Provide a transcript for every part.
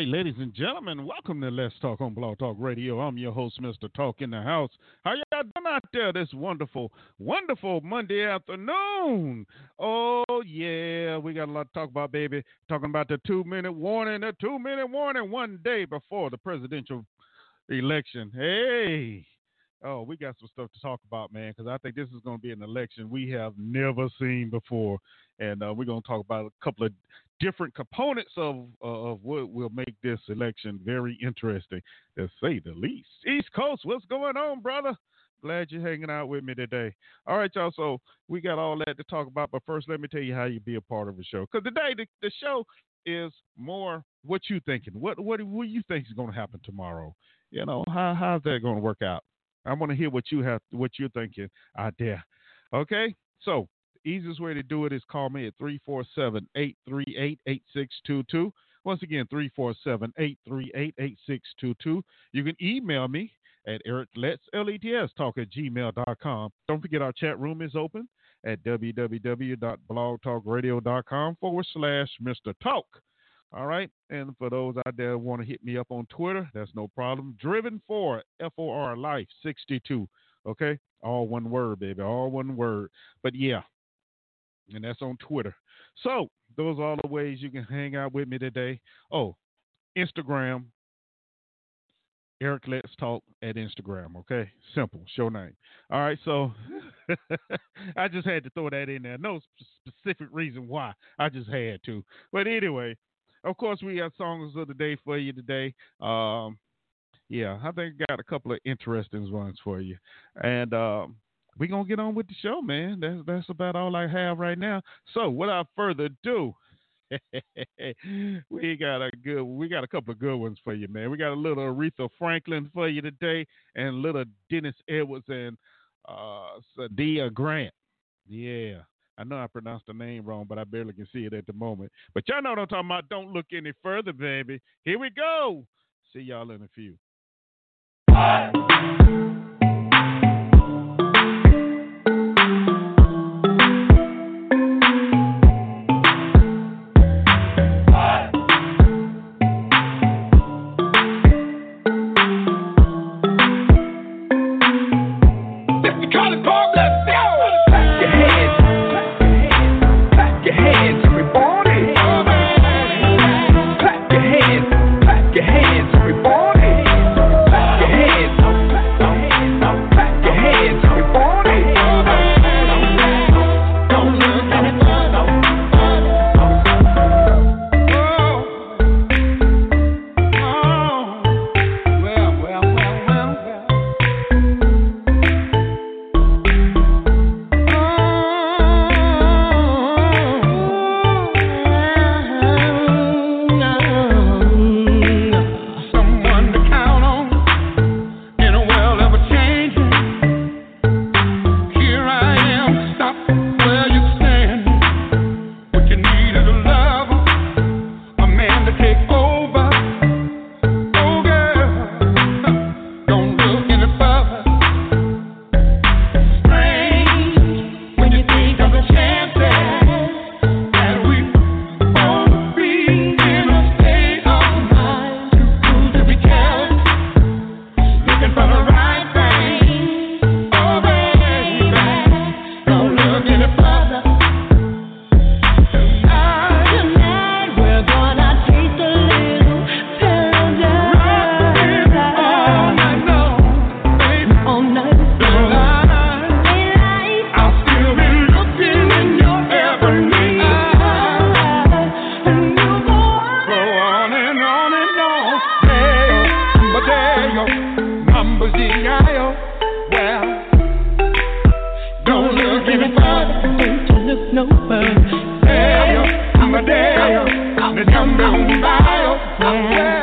Right, ladies and gentlemen, welcome to Let's Talk on Blog Talk Radio. I'm your host, Mr. Talk in the House. How y'all doing out there this wonderful, wonderful Monday afternoon? Oh, yeah, we got a lot to talk about, baby. Talking about the two minute warning, the two minute warning one day before the presidential election. Hey, oh, we got some stuff to talk about, man, because I think this is going to be an election we have never seen before. And uh, we're going to talk about a couple of different components of uh, of what will make this election very interesting, to say the least. East Coast, what's going on, brother? Glad you're hanging out with me today. All right, y'all. So we got all that to talk about, but first, let me tell you how you be a part of the show. Because today, the, the show is more what you thinking. What what what you think is going to happen tomorrow? You know, how how's that going to work out? I want to hear what you have, what you're thinking out there. Okay, so Easiest way to do it is call me at 347 838 8622. Once again, 347 838 8622. You can email me at Eric Let's talk at gmail.com. Don't forget our chat room is open at www.blogtalkradio.com forward slash Mr. Talk. All right. And for those out there want to hit me up on Twitter, that's no problem. Driven for F O R Life 62. Okay. All one word, baby. All one word. But yeah, and that's on Twitter. So those are all the ways you can hang out with me today. Oh, Instagram, Eric Let's Talk at Instagram. Okay, simple, show name. All right, so I just had to throw that in there. No specific reason why. I just had to. But anyway, of course, we got songs of the day for you today. Um, yeah, I think I got a couple of interesting ones for you, and um, we're gonna get on with the show, man. That's that's about all I have right now. So without further ado, we got a good we got a couple of good ones for you, man. We got a little Aretha Franklin for you today and little Dennis Edwards and uh Saadia Grant. Yeah. I know I pronounced the name wrong, but I barely can see it at the moment. But y'all know what I'm talking about. Don't look any further, baby. Here we go. See y'all in a few. day. Me come down.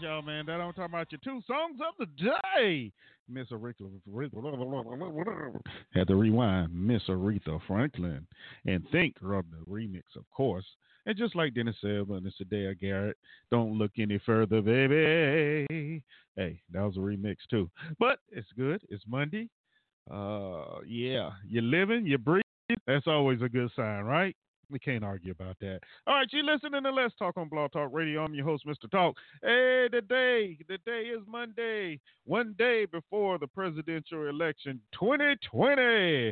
Y'all, man. That I'm talking about your two songs of the day. Miss Aretha had to rewind Miss Aretha Franklin and think of the remix, of course. And just like Dennis said, and it's a day of Garrett, don't look any further, baby. Hey, that was a remix too. But it's good. It's Monday. Uh yeah. You're living, you're breathing. That's always a good sign, right? We can't argue about that. All right, you listening to Let's Talk on Blog Talk Radio. I'm your host, Mr. Talk. Hey, the day, the day is Monday, one day before the presidential election 2020.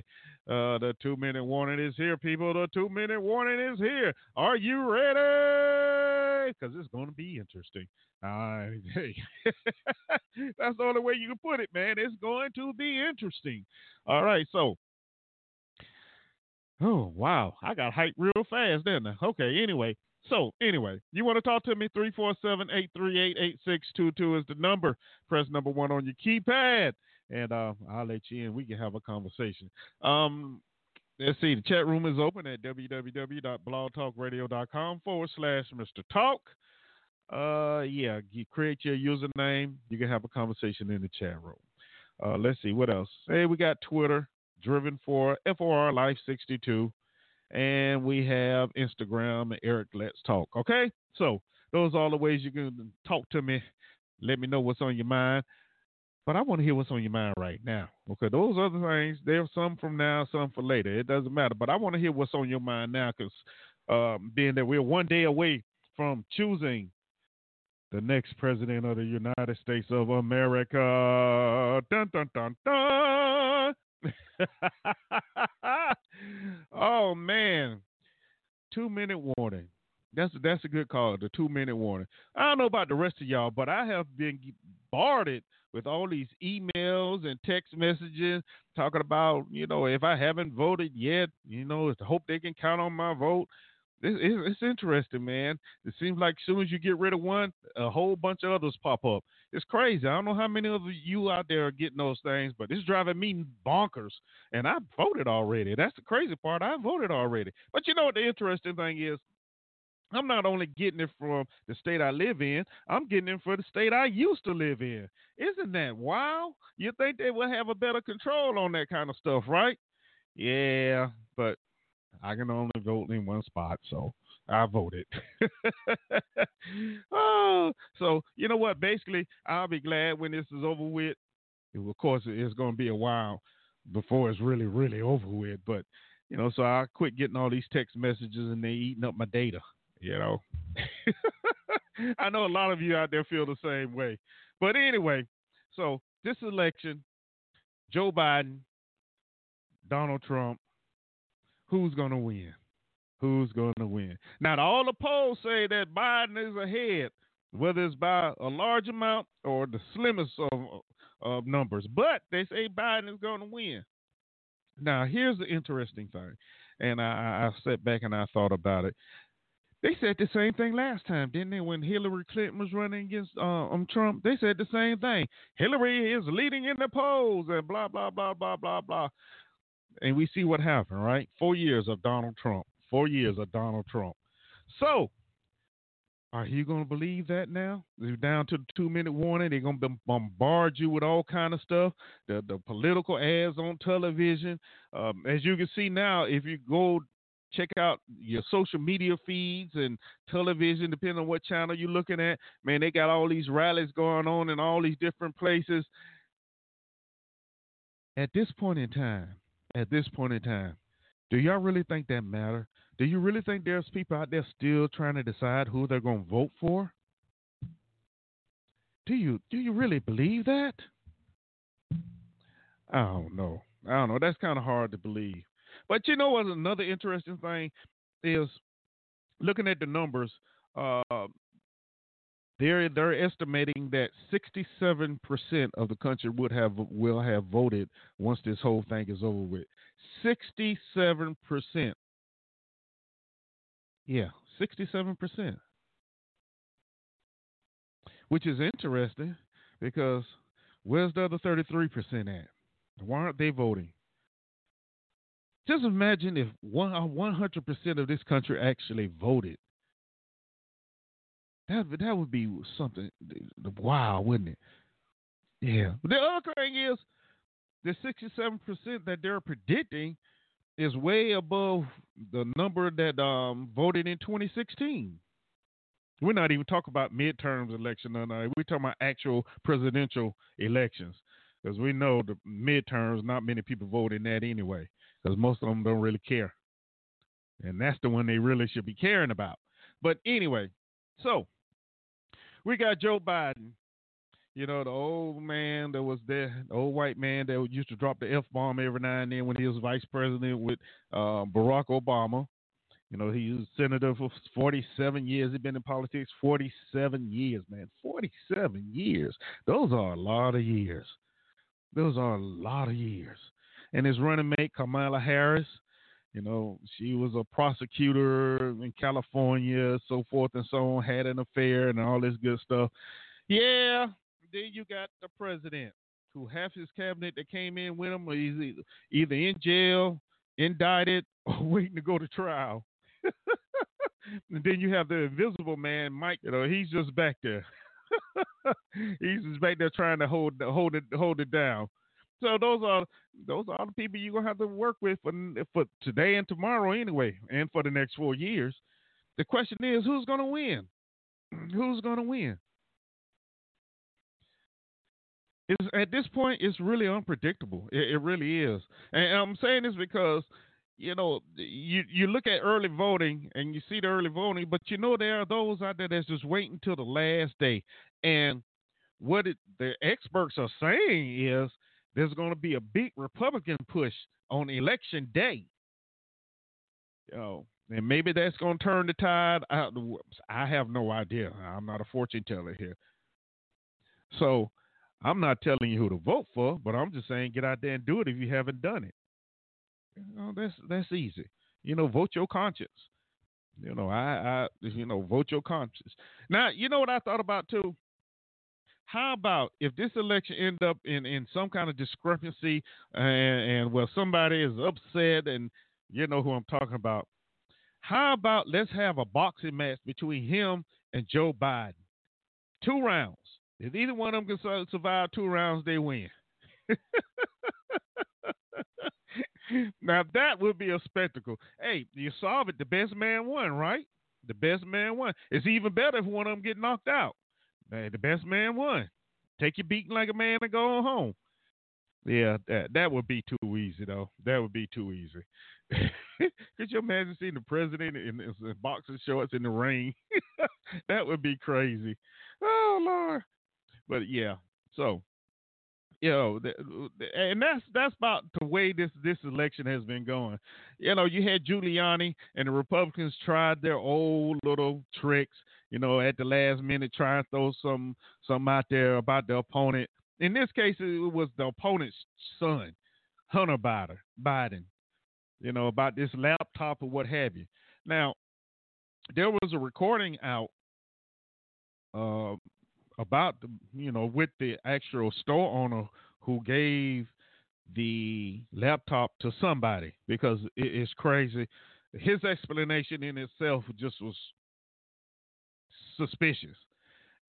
Uh, the two minute warning is here, people. The two minute warning is here. Are you ready? Because it's going to be interesting. Uh, hey, that's the only way you can put it, man. It's going to be interesting. All right, so Oh, wow. I got hyped real fast, didn't I? Okay, anyway. So, anyway, you want to talk to me? 347 838 8622 is the number. Press number one on your keypad, and uh, I'll let you in. We can have a conversation. Um, let's see. The chat room is open at www.blogtalkradio.com forward slash Mr. Talk. Uh, yeah, you create your username. You can have a conversation in the chat room. Uh, let's see what else. Hey, we got Twitter driven for FOR Life 62. And we have Instagram, and Eric Let's Talk. Okay? So those are all the ways you can talk to me. Let me know what's on your mind. But I want to hear what's on your mind right now. Okay, those other things, there's some from now, some for later. It doesn't matter. But I want to hear what's on your mind now because um, being that we're one day away from choosing the next president of the United States of America. Dun, dun, dun, dun. oh man, two minute warning. That's that's a good call. The two minute warning. I don't know about the rest of y'all, but I have been bombarded with all these emails and text messages talking about you know if I haven't voted yet, you know, hope they can count on my vote it's, it's interesting, man. It seems like as soon as you get rid of one, a whole bunch of others pop up. It's crazy. I don't know how many of you out there are getting those things, but it's driving me bonkers. And I voted already. That's the crazy part. I voted already. But you know what the interesting thing is? I'm not only getting it from the state I live in, I'm getting it for the state I used to live in. Isn't that wow? You think they would have a better control on that kind of stuff, right? Yeah, but I can only vote in one spot, so I voted. oh, so you know what? Basically, I'll be glad when this is over with. Of course, it's going to be a while before it's really, really over with. But you know, so I quit getting all these text messages and they eating up my data. You know, I know a lot of you out there feel the same way. But anyway, so this election, Joe Biden, Donald Trump, who's going to win? Who's going to win? Now, all the polls say that Biden is ahead, whether it's by a large amount or the slimmest of, of numbers. But they say Biden is going to win. Now, here's the interesting thing, and I, I sat back and I thought about it. They said the same thing last time, didn't they? When Hillary Clinton was running against uh, um, Trump, they said the same thing. Hillary is leading in the polls, and blah blah blah blah blah blah and we see what happened, right? Four years of Donald Trump. Four years of Donald Trump. So, are you going to believe that now? They're down to the two minute warning. They're going to bombard you with all kind of stuff. The the political ads on television. Um, as you can see now, if you go check out your social media feeds and television, depending on what channel you're looking at, man, they got all these rallies going on in all these different places. At this point in time, at this point in time, do y'all really think that matter? Do you really think there's people out there still trying to decide who they're going to vote for? Do you do you really believe that? I don't know. I don't know. That's kind of hard to believe. But you know what? Another interesting thing is looking at the numbers. Uh, they're they're estimating that 67% of the country would have will have voted once this whole thing is over with. 67%. Yeah, 67%. Which is interesting because where's the other 33% at? Why aren't they voting? Just imagine if 100% of this country actually voted That that would be something wow, wouldn't it? Yeah. But the other thing is the 67% that they're predicting is way above the number that um, voted in 2016. We're not even talking about midterms election. No, no. We're talking about actual presidential elections because we know the midterms, not many people vote in that anyway because most of them don't really care. And that's the one they really should be caring about. But anyway, so we got Joe Biden you know, the old man that was there, the old white man that used to drop the F bomb every now and then when he was vice president with uh, Barack Obama. You know, he was senator for 47 years. He'd been in politics 47 years, man. 47 years. Those are a lot of years. Those are a lot of years. And his running mate, Kamala Harris, you know, she was a prosecutor in California, so forth and so on, had an affair and all this good stuff. Yeah, then you got the president, who half his cabinet that came in with him is either in jail, indicted, or waiting to go to trial. and then you have the invisible man, Mike. You know, he's just back there. he's just back there trying to hold hold it hold it down. So those are those are the people you're gonna have to work with for for today and tomorrow anyway, and for the next four years. The question is, who's gonna win? Who's gonna win? It's, at this point, it's really unpredictable. It, it really is, and, I'm saying this because you know, you you look at early voting and you see the early voting, but you know there are those out there that's just waiting till the last day. And what it, the experts are saying is there's going to be a big Republican push on election day. Know, and maybe that's going to turn the tide. I, I have no idea. I'm not a fortune teller here. So I'm not telling you who to vote for, but I'm just saying get out there and do it if you haven't done it. You know, that's that's easy. You know, vote your conscience. You know, I, I you know, vote your conscience. Now, you know what I thought about too? How about if this election end up in, in some kind of discrepancy and, and well somebody is upset and you know who I'm talking about. How about let's have a boxing match between him and Joe Biden? Two rounds. If either one of them can survive two rounds, they win. now that would be a spectacle. Hey, you solve it. The best man won, right? The best man won. It's even better if one of them get knocked out. Hey, the best man won. Take your beating like a man and go home. Yeah, that that would be too easy though. That would be too easy. Could you imagine seeing the president in, in, in boxing shorts in the rain? that would be crazy. Oh Lord. But yeah, so you know, and that's that's about the way this this election has been going. You know, you had Giuliani and the Republicans tried their old little tricks. You know, at the last minute, trying to throw some some out there about the opponent. In this case, it was the opponent's son, Hunter Biden. Biden. You know, about this laptop or what have you. Now, there was a recording out uh, about the you know with the actual store owner who gave the laptop to somebody because it, it's crazy. His explanation in itself just was suspicious.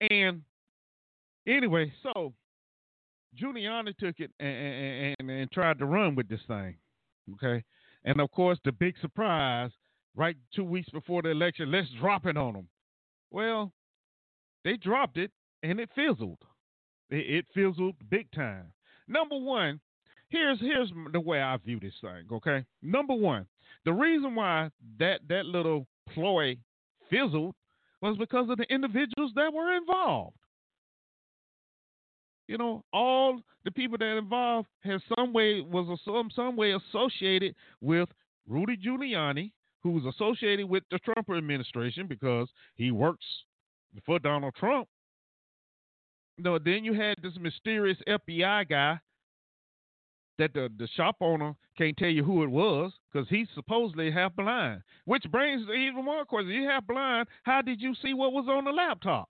And anyway, so Giuliani took it and, and, and tried to run with this thing. Okay. And of course, the big surprise right two weeks before the election, let's drop it on them. Well, they dropped it and it fizzled. It, it fizzled big time. Number one, here's here's the way I view this thing. Okay, number one, the reason why that that little ploy fizzled was because of the individuals that were involved. You know, all the people that involved has some way was some some way associated with Rudy Giuliani, who was associated with the Trump administration because he works for Donald Trump no, then you had this mysterious FBI guy that the, the shop owner can't tell you who it was because he's supposedly half blind. Which brings even more questions. You half blind. How did you see what was on the laptop?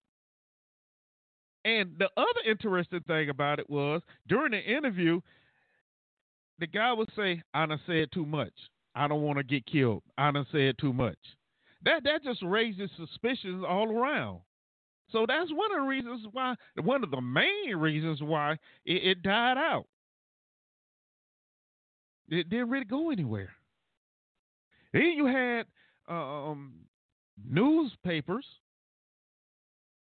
And the other interesting thing about it was during the interview, the guy would say, I done said too much. I don't want to get killed. I done said too much. That that just raises suspicions all around. So that's one of the reasons why, one of the main reasons why it, it died out. It didn't really go anywhere. Then you had um, newspapers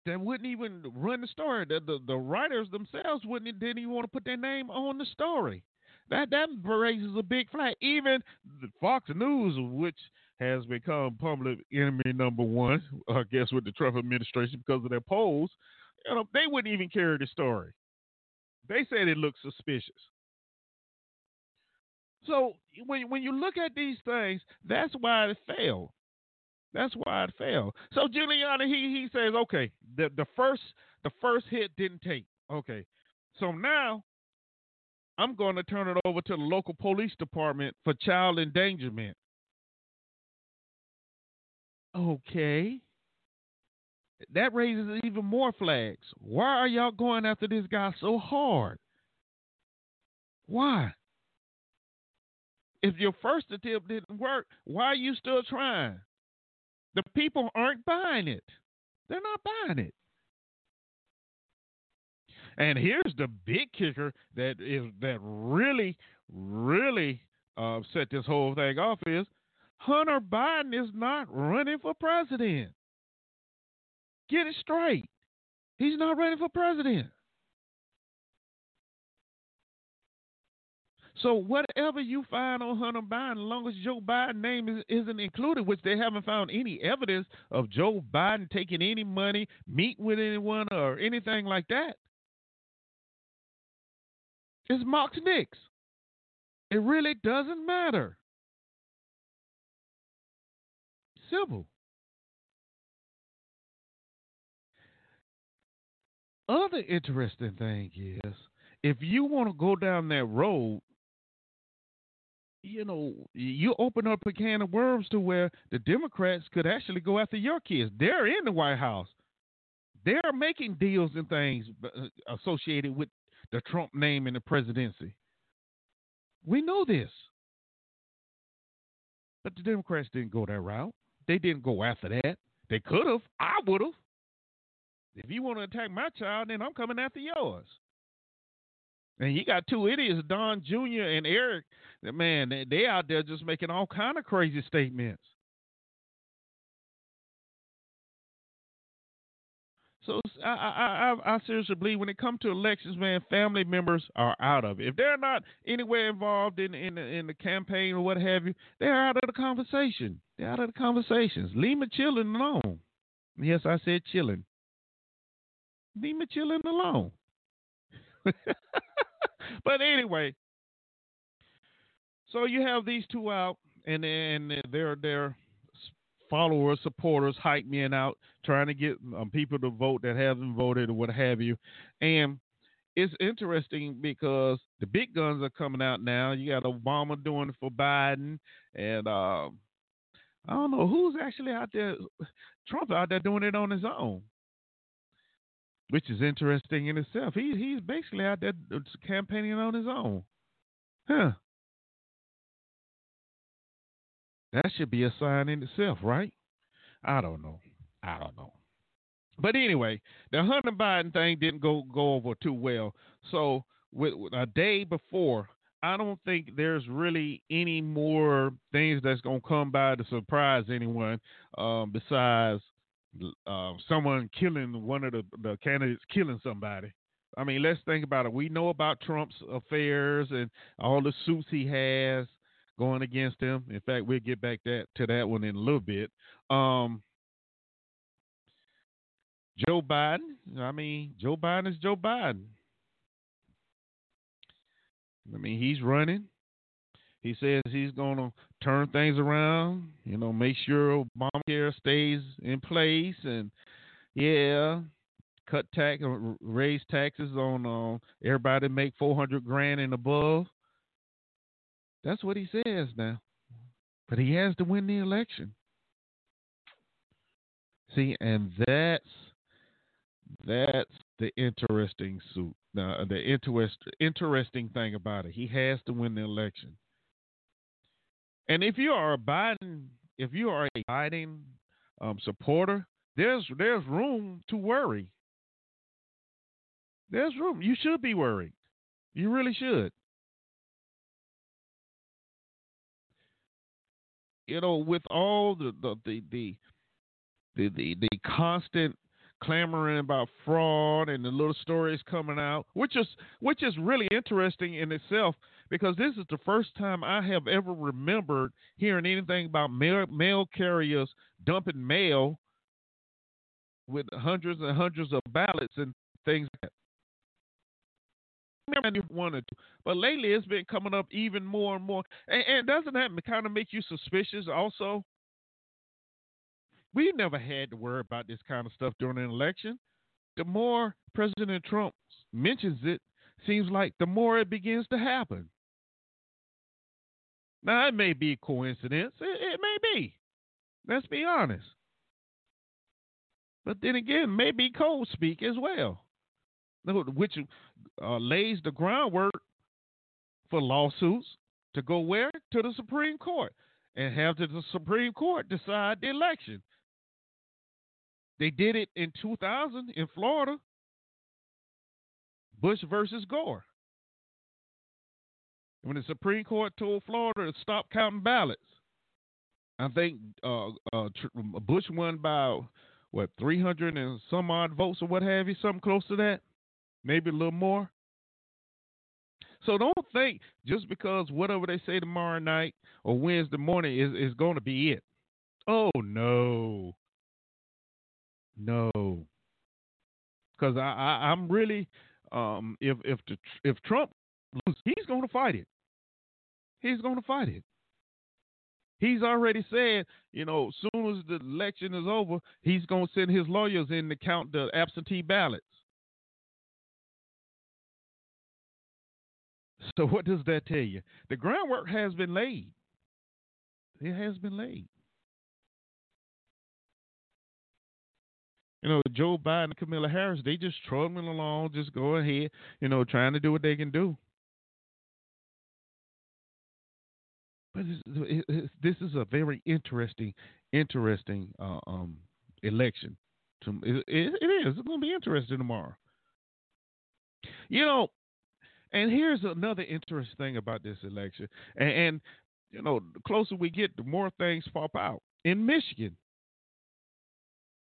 that wouldn't even run the story. The, the, the writers themselves wouldn't didn't even want to put their name on the story. That that raises a big flag. Even Fox News, which has become public enemy number one, I guess, with the Trump administration because of their polls, you know, they wouldn't even carry the story. They said it looked suspicious. So when when you look at these things, that's why it failed. That's why it failed. So Giuliani, he he says, okay, the the first the first hit didn't take. Okay, so now I'm going to turn it over to the local police department for child endangerment. Okay. That raises even more flags. Why are y'all going after this guy so hard? Why? If your first attempt didn't work, why are you still trying? The people aren't buying it. They're not buying it. And here's the big kicker that is that really, really uh, set this whole thing off is Hunter Biden is not running for president. Get it straight. He's not running for president. So whatever you find on Hunter Biden, as long as Joe Biden name is, isn't included, which they haven't found any evidence of Joe Biden taking any money, meet with anyone, or anything like that, it's Mox Nix. It really doesn't matter. Simple. Other interesting thing is if you want to go down that road, you know, you open up a can of worms to where the Democrats could actually go after your kids. They're in the White House. They're making deals and things uh, associated with the Trump name and the presidency. We know this. But the Democrats didn't go that route. They didn't go after that. They could have. I would have. If you want to attack my child, then I'm coming after yours. And you got two idiots, Don Jr. and Eric. Man, they, they out there just making all kind of crazy statements. So I, I, I, I seriously believe when it comes to elections, man, family members are out of it. If they're not anywhere involved in in the, in the campaign or what have you, they're out of the conversation. They're out of the conversations. Leave me chilling alone. Yes, I said chilling. Leave me chilling alone. but anyway, so you have these two out, and and they're they're followers, supporters hype men out, trying to get um, people to vote that haven't voted or what have you. And it's interesting because the big guns are coming out now. You got Obama doing it for Biden, and uh, I don't know who's actually out there. Trump out there doing it on his own, which is interesting in itself. He he's basically out there campaigning on his own, huh? That should be a sign in itself, right? I don't know. I don't know. But anyway, the Hunter Biden thing didn't go go over too well. So with, with a day before, I don't think there's really any more things that's gonna come by to surprise anyone um, besides uh, someone killing one of the, the candidates killing somebody. I mean, let's think about it. We know about Trump's affairs and all the suits he has going against him. In fact, we'll get back that to that one in a little bit. Um, Joe Biden. I mean, Joe Biden is Joe Biden. I mean, he's running. He says he's going to turn things around. You know, make sure Obamacare stays in place, and yeah, cut tax, raise taxes on uh, everybody make four hundred grand and above. That's what he says now. But he has to win the election. See, and that's that's the interesting suit. Now, the interest interesting thing about it, he has to win the election. And if you are a Biden, if you are a Biden um, supporter, there's there's room to worry. There's room. You should be worried. You really should. You know, with all the the the the the, the, the constant clamoring about fraud and the little stories coming out, which is which is really interesting in itself because this is the first time I have ever remembered hearing anything about mail, mail carriers dumping mail with hundreds and hundreds of ballots and things like that. Remember wanted to, but lately it's been coming up even more and more. And, and doesn't that kind of make you suspicious also? We never had to worry about this kind of stuff during an election. The more President Trump mentions it, seems like the more it begins to happen. Now, it may be a coincidence. It, it may be. Let's be honest. But then again, maybe cold speak as well, which uh, lays the groundwork for lawsuits to go where? To the Supreme Court and have the Supreme Court decide the election. They did it in 2000 in Florida. Bush versus Gore. When the Supreme Court told Florida to stop counting ballots, I think uh, uh, Bush won by what 300 and some odd votes or what have you, something close to that, maybe a little more. So don't think just because whatever they say tomorrow night or Wednesday morning is, is going to be it. Oh no, no, because I, I I'm really um if if the, if Trump loses, he's going to fight it. He's going to fight it. He's already said, you know, soon as the election is over, he's going to send his lawyers in to count the absentee ballots. So what does that tell you? The groundwork has been laid. It has been laid. You know, Joe Biden and Kamala Harris, they just trudging along, just go ahead, you know, trying to do what they can do. But it's, it's, this is a very interesting, interesting uh, um, election. It, it, it is. It's going to be interesting tomorrow. You know, and here's another interesting thing about this election. And, and you know, the closer we get, the more things pop out. In Michigan,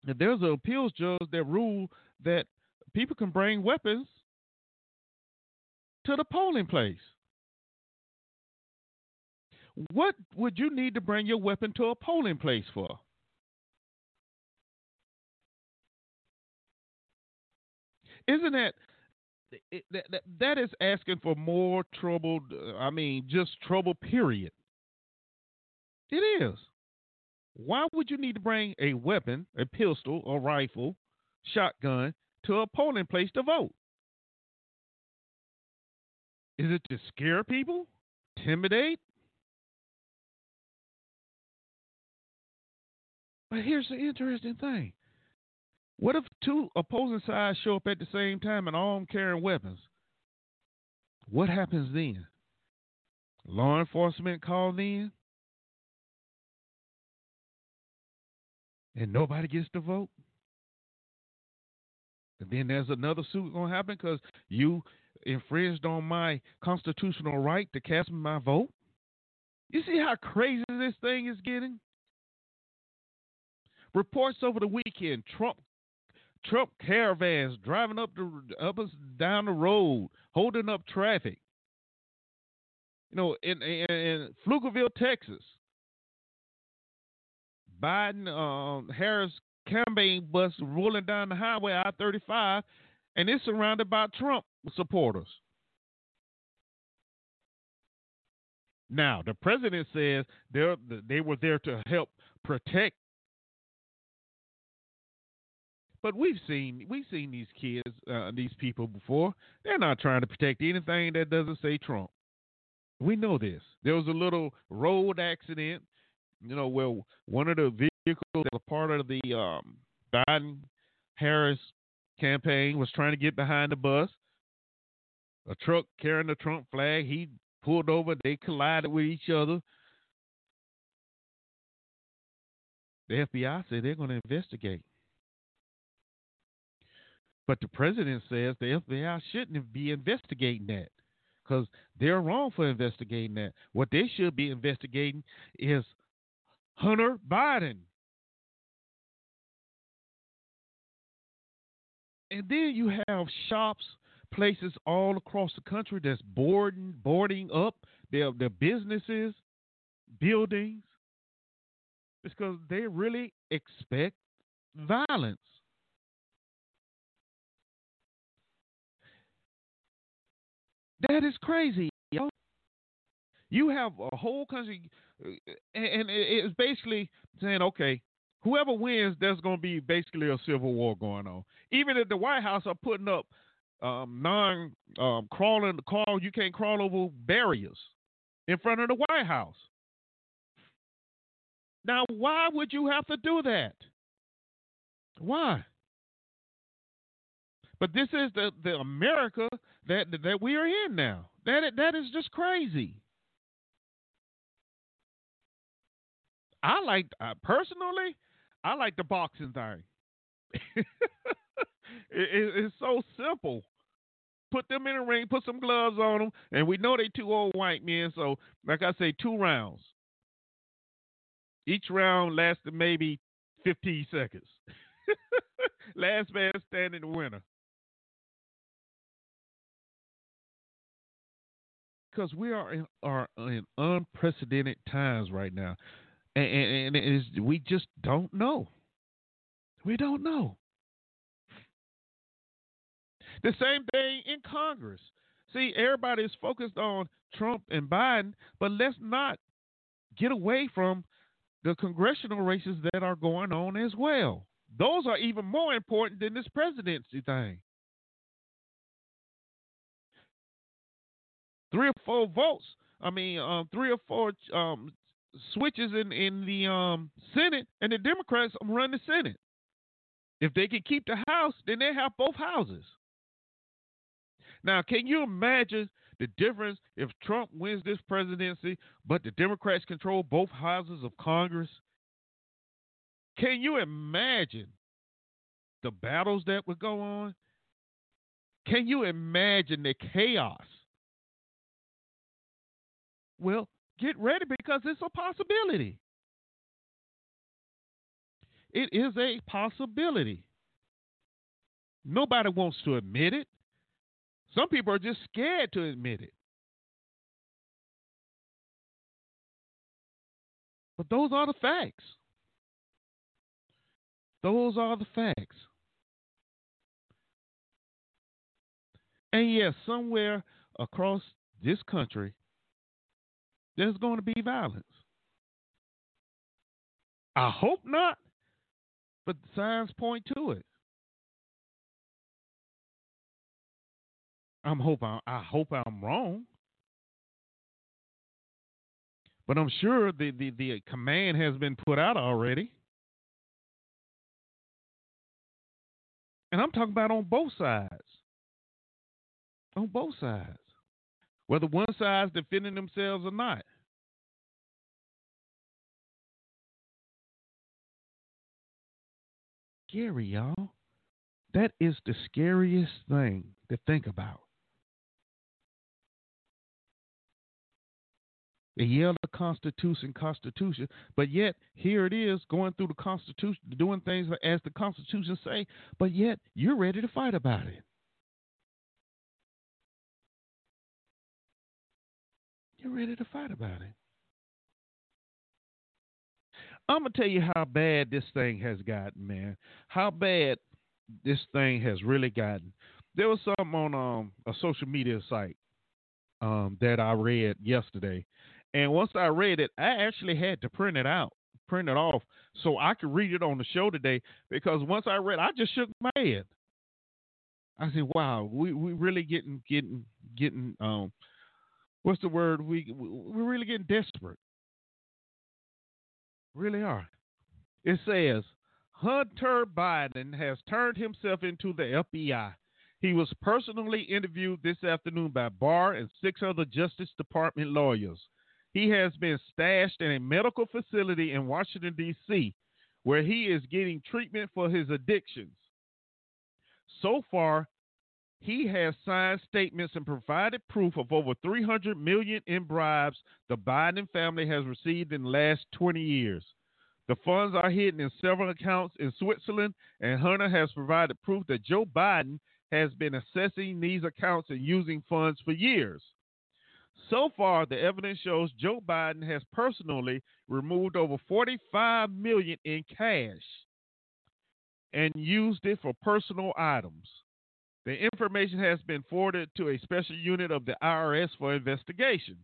there's an appeals judge that ruled that people can bring weapons to the polling place. What would you need to bring your weapon to a polling place for? Isn't that that, that, that is asking for more trouble? Uh, I mean, just trouble, period. It is. Why would you need to bring a weapon, a pistol, a rifle, shotgun to a polling place to vote? Is it to scare people? Intimidate? But here's the interesting thing. What if two opposing sides show up at the same time and all carrying weapons? What happens then? Law enforcement called in? And nobody gets to vote? And then there's another suit going to happen because you infringed on my constitutional right to cast my vote? You see how crazy this thing is getting? Reports over the weekend: Trump Trump caravans driving up the up and down the road, holding up traffic. You know, in in, in Texas, Biden um, Harris campaign bus rolling down the highway I thirty five, and it's surrounded by Trump supporters. Now, the president says they were there to help protect but we've seen we've seen these kids, uh, these people before. They're not trying to protect anything that doesn't say Trump. We know this. There was a little road accident, you know, where one of the vehicles that was part of the um, Biden Harris campaign was trying to get behind the bus. A truck carrying the Trump flag, he pulled over. They collided with each other. The FBI said they're going to investigate. But the president says the FBI shouldn't be investigating that because they're wrong for investigating that. What they should be investigating is Hunter Biden. And then you have shops, places all across the country that's boarding, boarding up their their businesses, buildings, because they really expect violence. That is crazy. Yo. You have a whole country, and it's basically saying, okay, whoever wins, there's going to be basically a civil war going on. Even if the White House are putting up um, non um, crawling, crawl, you can't crawl over barriers in front of the White House. Now, why would you have to do that? Why? But this is the, the America that that we are in now. That that is just crazy. I like uh, personally, I like the boxing thing. it, it, it's so simple. Put them in a ring, put some gloves on them, and we know they two old white men. So, like I say, two rounds. Each round lasted maybe 15 seconds. Last man standing, the winner. Because we are in, are in unprecedented times right now, and, and, and we just don't know. We don't know. The same thing in Congress. See, everybody is focused on Trump and Biden, but let's not get away from the congressional races that are going on as well. Those are even more important than this presidency thing. Three or four votes. I mean, um, three or four um, switches in in the um, Senate, and the Democrats run the Senate. If they can keep the House, then they have both houses. Now, can you imagine the difference if Trump wins this presidency, but the Democrats control both houses of Congress? Can you imagine the battles that would go on? Can you imagine the chaos? Well, get ready because it's a possibility. It is a possibility. Nobody wants to admit it. Some people are just scared to admit it. But those are the facts. Those are the facts. And yes, somewhere across this country, there's going to be violence. I hope not, but the signs point to it. I'm hope I, I hope I'm wrong. But I'm sure the, the, the command has been put out already. And I'm talking about on both sides. On both sides. Whether one side's defending themselves or not. Scary, y'all. That is the scariest thing to think about. They yell the Constitution, Constitution, but yet here it is going through the Constitution, doing things as the Constitution say, but yet you're ready to fight about it. You're ready to fight about it. I'm gonna tell you how bad this thing has gotten, man. How bad this thing has really gotten. There was something on um, a social media site um, that I read yesterday, and once I read it, I actually had to print it out, print it off, so I could read it on the show today. Because once I read, I just shook my head. I said, "Wow, we we really getting getting getting um, what's the word? We we're really getting desperate. Really are." It says Hunter Biden has turned himself into the FBI. He was personally interviewed this afternoon by Barr and six other Justice Department lawyers. He has been stashed in a medical facility in Washington, D.C., where he is getting treatment for his addictions. So far, he has signed statements and provided proof of over 300 million in bribes the Biden family has received in the last 20 years. The funds are hidden in several accounts in Switzerland, and Hunter has provided proof that Joe Biden has been assessing these accounts and using funds for years. So far, the evidence shows Joe Biden has personally removed over 45 million in cash and used it for personal items. The information has been forwarded to a special unit of the IRS for investigation.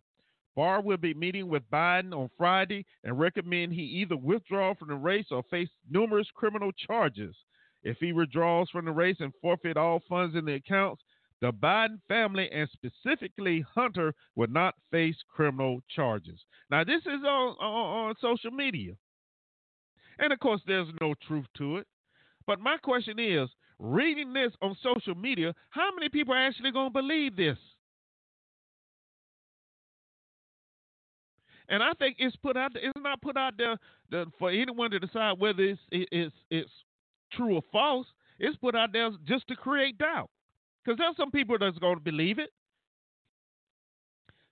Barr will be meeting with Biden on Friday and recommend he either withdraw from the race or face numerous criminal charges. If he withdraws from the race and forfeit all funds in the accounts, the Biden family and specifically Hunter would not face criminal charges. Now, this is on, on, on social media. And of course, there's no truth to it. But my question is reading this on social media, how many people are actually going to believe this? And I think it's put out. It's not put out there the, for anyone to decide whether it's it's it's true or false. It's put out there just to create doubt. Because there's some people that's going to believe it.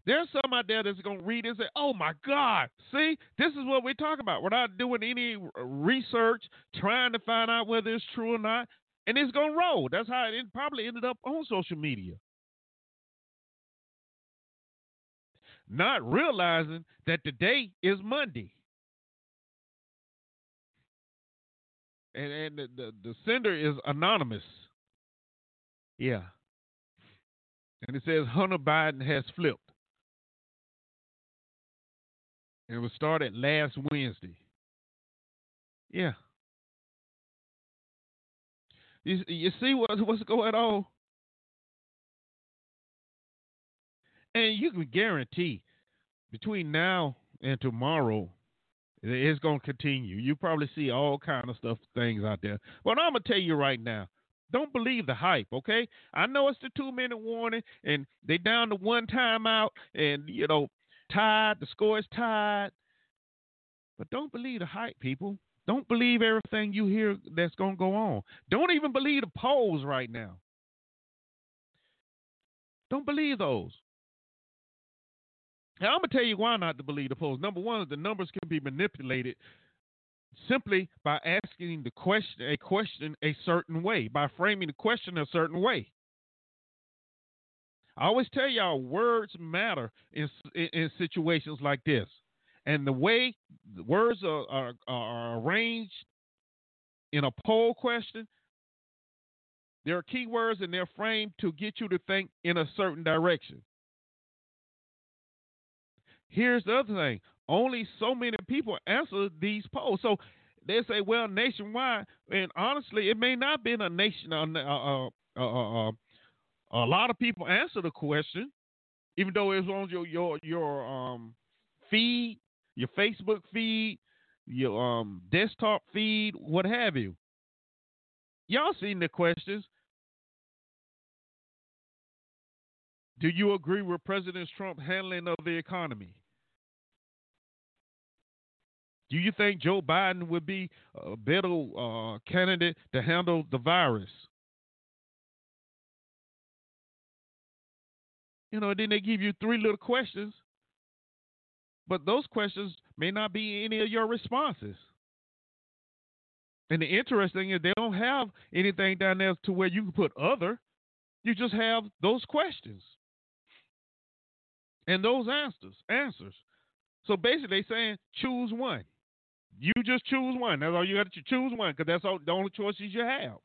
There's some out there that's going to read and say, oh my God, see, this is what we're talking about. We're not doing any research, trying to find out whether it's true or not. And it's to roll. That's how it probably ended up on social media. Not realizing that today is Monday. And, and the, the, the sender is anonymous. Yeah. And it says Hunter Biden has flipped. And it was started last Wednesday. Yeah. You, you see what, what's going on? And you can guarantee between now and tomorrow, it's going to continue. You probably see all kind of stuff, things out there. But I'm going to tell you right now, don't believe the hype, okay? I know it's the two minute warning and they down to one timeout and, you know, tied. The score is tied. But don't believe the hype, people. Don't believe everything you hear that's going to go on. Don't even believe the polls right now. Don't believe those. Now, I'm going to tell you why not to believe the polls. Number one, the numbers can be manipulated simply by asking the question a question a certain way, by framing the question a certain way. I always tell y'all words matter in, in, in situations like this. And the way the words are, are, are arranged in a poll question, there are keywords and they're framed to get you to think in a certain direction. Here's the other thing only so many people answer these polls. So they say, well, nationwide, and honestly, it may not be a nation. Uh, uh, uh, a lot of people answer the question, even though it's on your your your um, feed, your Facebook feed, your um, desktop feed, what have you. Y'all seen the questions. Do you agree with President Trump's handling of the economy? Do you think Joe Biden would be a better uh, candidate to handle the virus? You know, then they give you three little questions, but those questions may not be any of your responses. And the interesting is they don't have anything down there to where you can put other. You just have those questions and those answers. Answers. So basically, they're saying choose one. You just choose one. That's all you got to choose one because that's all, the only choices you have.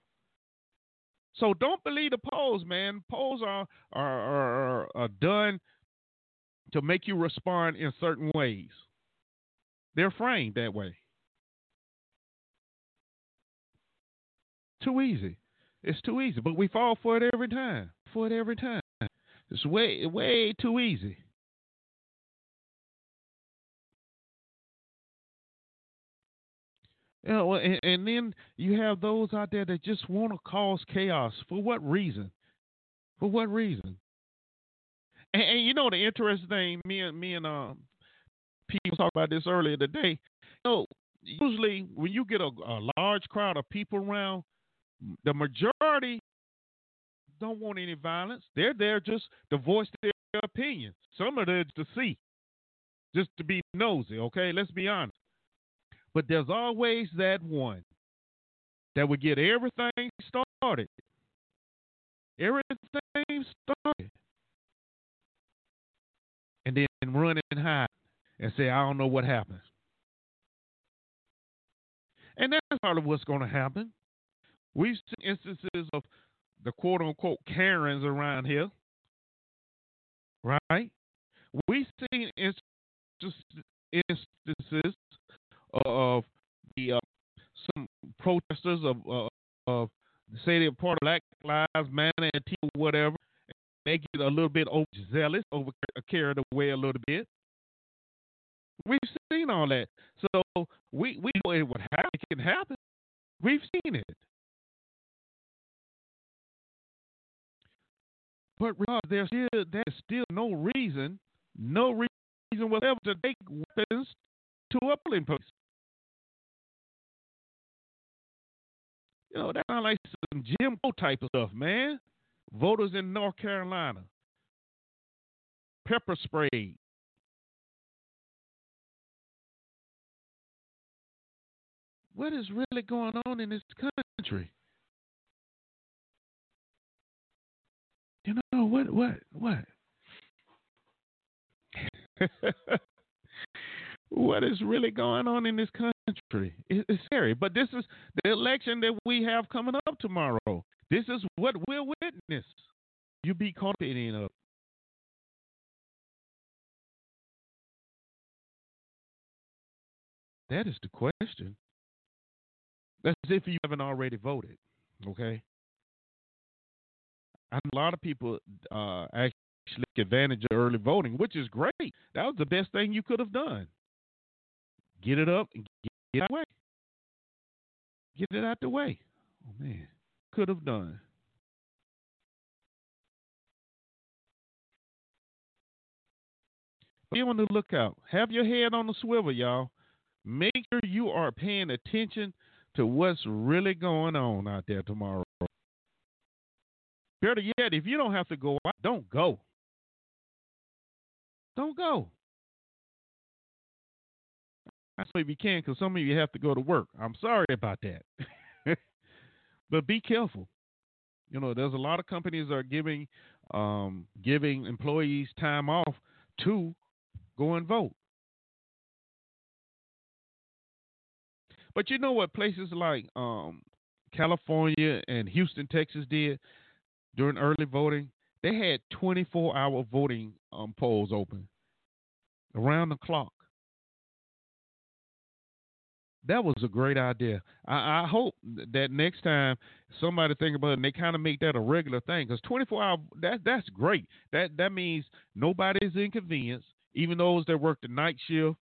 So don't believe the polls, man. Polls are are, are, are done to make you respond in certain ways. They're framed that way. Too easy. It's too easy, but we fall for it every time. For it every time. It's way way too easy. You know, and, and then you have those out there that just want to cause chaos. For what reason? For what reason? And, and, you know the interesting thing, me and me and um, people talked about this earlier today. You know, usually when you get a, a large crowd of people around, the majority don't want any violence. They're there just to voice their opinion. Some are there to see, just to be nosy. Okay, let's be honest. But there's always that one that would get everything started. Everything started. And run and hide and say, I don't know what happened. And that's part of what's going to happen. We've seen instances of the quote unquote Karens around here, right? We've seen instances of the uh, some protesters of, uh, of say they're part of Black Lives Matter and whatever, they get a little bit overzealous, over carried away a little bit. We've seen all that, so we we know it would happen. It can happen. We've seen it. But there's still there's still no reason, no reason whatever to take weapons to a polling place. You know, that sounds like some Jim Crow type of stuff, man. Voters in North Carolina, pepper spray. What is really going on in this country? You know what? What? What? what is really going on in this country? It's scary. But this is the election that we have coming up tomorrow. This is what we'll witness. You be caught in up. That is the question. That's if you haven't already voted. Okay. And a lot of people uh, actually take advantage of early voting, which is great. That was the best thing you could have done. Get it up and get it out the way. Get it out the way. Oh man, could have done. Be on the lookout. Have your head on the swivel, y'all. Make sure you are paying attention to what's really going on out there tomorrow. Better yet, if you don't have to go out, don't go. Don't go. I say if you can, because some of you have to go to work. I'm sorry about that. but be careful. You know, there's a lot of companies that are giving um, giving employees time off to go and vote. But you know what places like um, California and Houston, Texas did? during early voting, they had 24 hour voting um, polls open around the clock. That was a great idea. I, I, hope that next time somebody think about it and they kind of make that a regular thing because 24 hour that that's great. That that means nobody's inconvenienced, even those that work the night shift,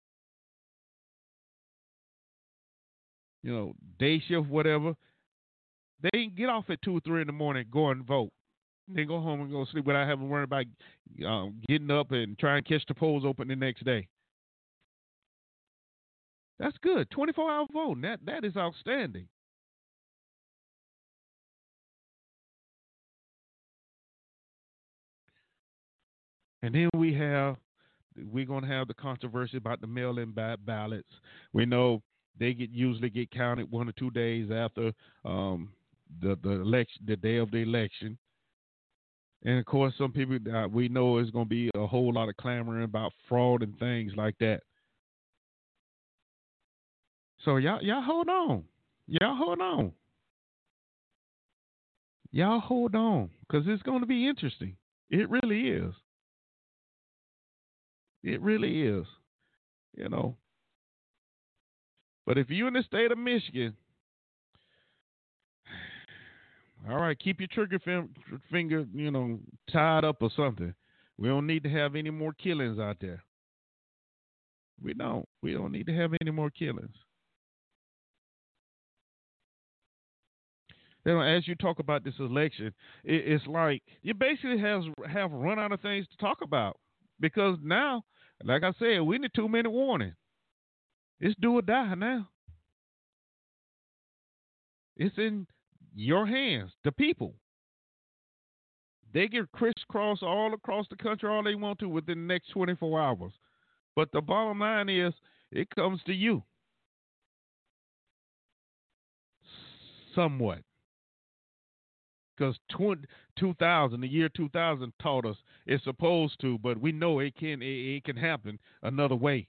you know, day shift, whatever. They get off at two or three in the morning, go and vote. Then go home and go sleep without having to worry about um, getting up and trying to catch the polls open the next day. That's good. 24 hour voting. That that is outstanding. And then we have we're going to have the controversy about the mail-in ballots. We know they get usually get counted one or two days after um, the the election, the day of the election. And of course, some people uh, we know is going to be a whole lot of clamoring about fraud and things like that. So y'all, y'all hold on, y'all hold on, y'all hold on, because it's going to be interesting. It really is. It really is. You know. But if you're in the state of Michigan all right, keep your trigger finger, you know, tied up or something. We don't need to have any more killings out there. We don't. We don't need to have any more killings. You know, as you talk about this election, it, it's like you basically has have run out of things to talk about because now, like I said, we need two minute warning. It's do or die now. It's in your hands, the people. They get crisscross all across the country all they want to within the next 24 hours. But the bottom line is, it comes to you. Somewhat. Because 2000, the year 2000 taught us it's supposed to, but we know it can it, it can happen another way.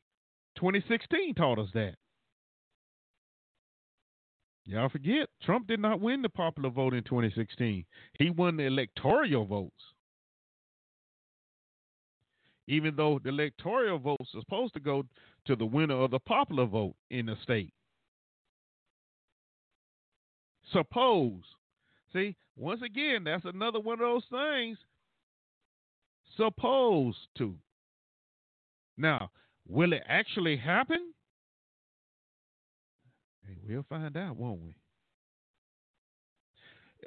2016 taught us that. Y'all forget, Trump did not win the popular vote in 2016. He won the electoral votes. Even though the electoral votes are supposed to go to the winner of the popular vote in the state. Suppose. See, once again, that's another one of those things. Supposed to. Now, will it actually happen? Hey, we'll find out, won't we?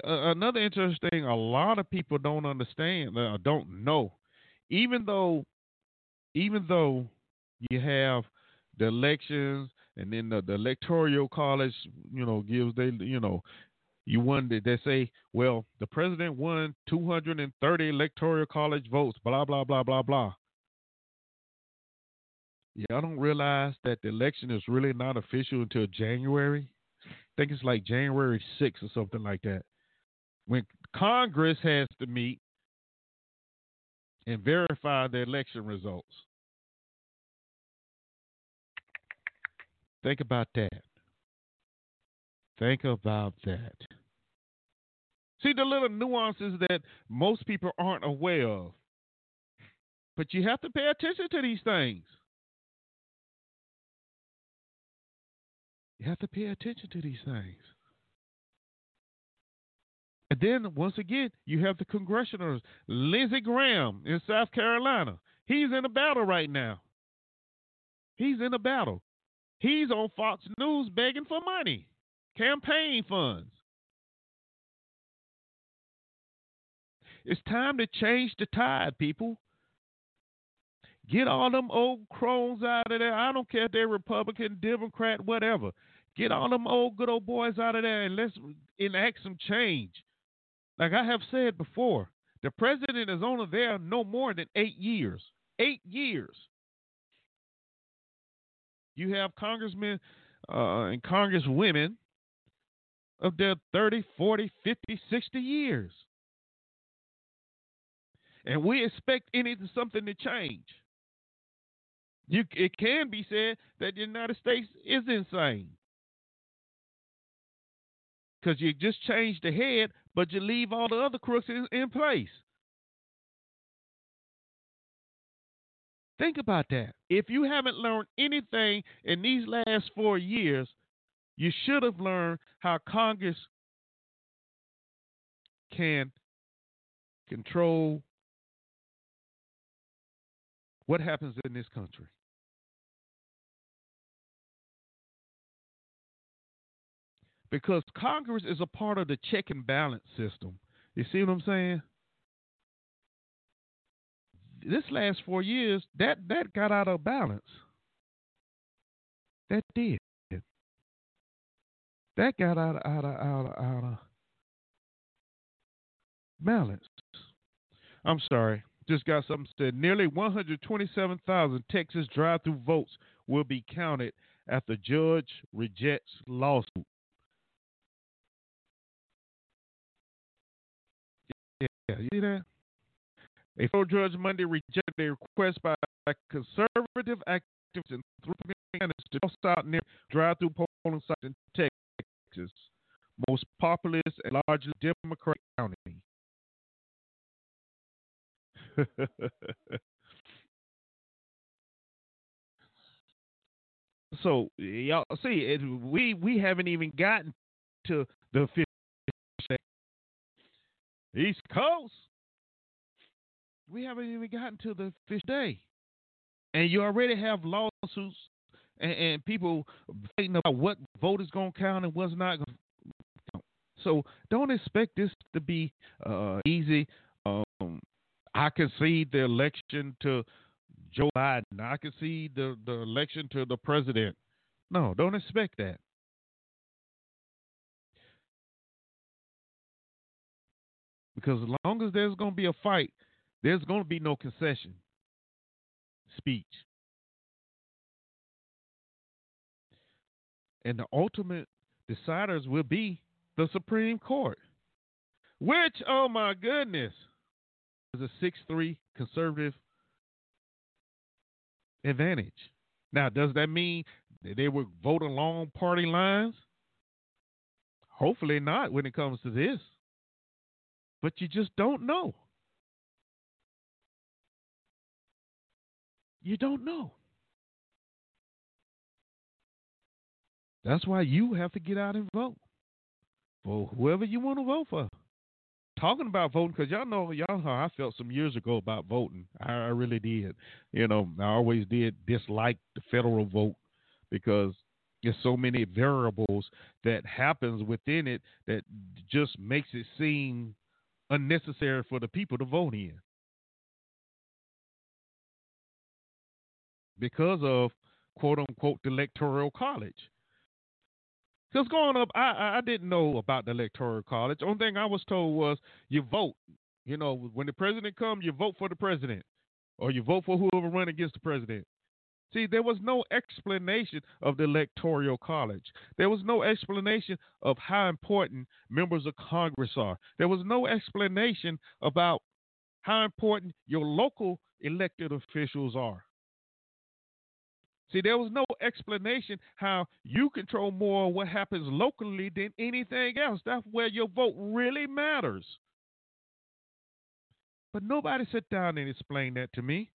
Another interesting a lot of people don't understand uh, don't know even though even though you have the elections and then the, the electoral college you know gives they you know you won they say well the president won 230 electoral college votes blah blah blah blah blah I don't realize that the election is really not official until January. I think it's like January 6th or something like that. When Congress has to meet and verify the election results. Think about that. Think about that. See the little nuances that most people aren't aware of. But you have to pay attention to these things. You have to pay attention to these things. And then once again, you have the congressionals. Lindsey Graham in South Carolina. He's in a battle right now. He's in a battle. He's on Fox News begging for money, campaign funds. It's time to change the tide, people. Get all them old crones out of there. I don't care if they're Republican, Democrat, whatever. Get all them old good old boys out of there and let's enact some change. Like I have said before, the president is only there no more than eight years. Eight years. You have congressmen uh, and congresswomen of their 30, 40, 50, 60 years. And we expect anything, something to change. You, it can be said that the United States is insane because you just change the head, but you leave all the other crooks in, in place. Think about that. If you haven't learned anything in these last four years, you should have learned how Congress can control what happens in this country. because Congress is a part of the check and balance system. You see what I'm saying? This last four years, that that got out of balance. That did. That got out of out of out of, out of balance. I'm sorry. Just got something said. Nearly 127,000 Texas drive-through votes will be counted after judge rejects lawsuit. Yeah, you see that? A federal judge Monday rejected a request by conservative activists in three candidates to toss out near drive-through polling sites in Texas, most populous and largely Democratic county. so y'all see, it, we we haven't even gotten to the East Coast. We haven't even gotten to the fish day. And you already have lawsuits and, and people fighting about what vote is going to count and what's not going to count. So don't expect this to be uh, easy. Um, I can see the election to Joe Biden. I can see the, the election to the president. No, don't expect that. Because as long as there's going to be a fight, there's going to be no concession speech. And the ultimate deciders will be the Supreme Court, which, oh my goodness, is a 6 3 conservative advantage. Now, does that mean that they would vote along party lines? Hopefully not when it comes to this. But you just don't know. You don't know. That's why you have to get out and vote for whoever you want to vote for. Talking about voting, because y'all know y'all how I felt some years ago about voting. I, I really did. You know, I always did dislike the federal vote because there's so many variables that happens within it that just makes it seem unnecessary for the people to vote in because of quote unquote the electoral college. Because growing up, I, I didn't know about the electoral college. Only thing I was told was you vote. You know, when the president comes, you vote for the president, or you vote for whoever run against the president. See, there was no explanation of the Electoral College. There was no explanation of how important members of Congress are. There was no explanation about how important your local elected officials are. See, there was no explanation how you control more what happens locally than anything else. That's where your vote really matters. But nobody sat down and explained that to me.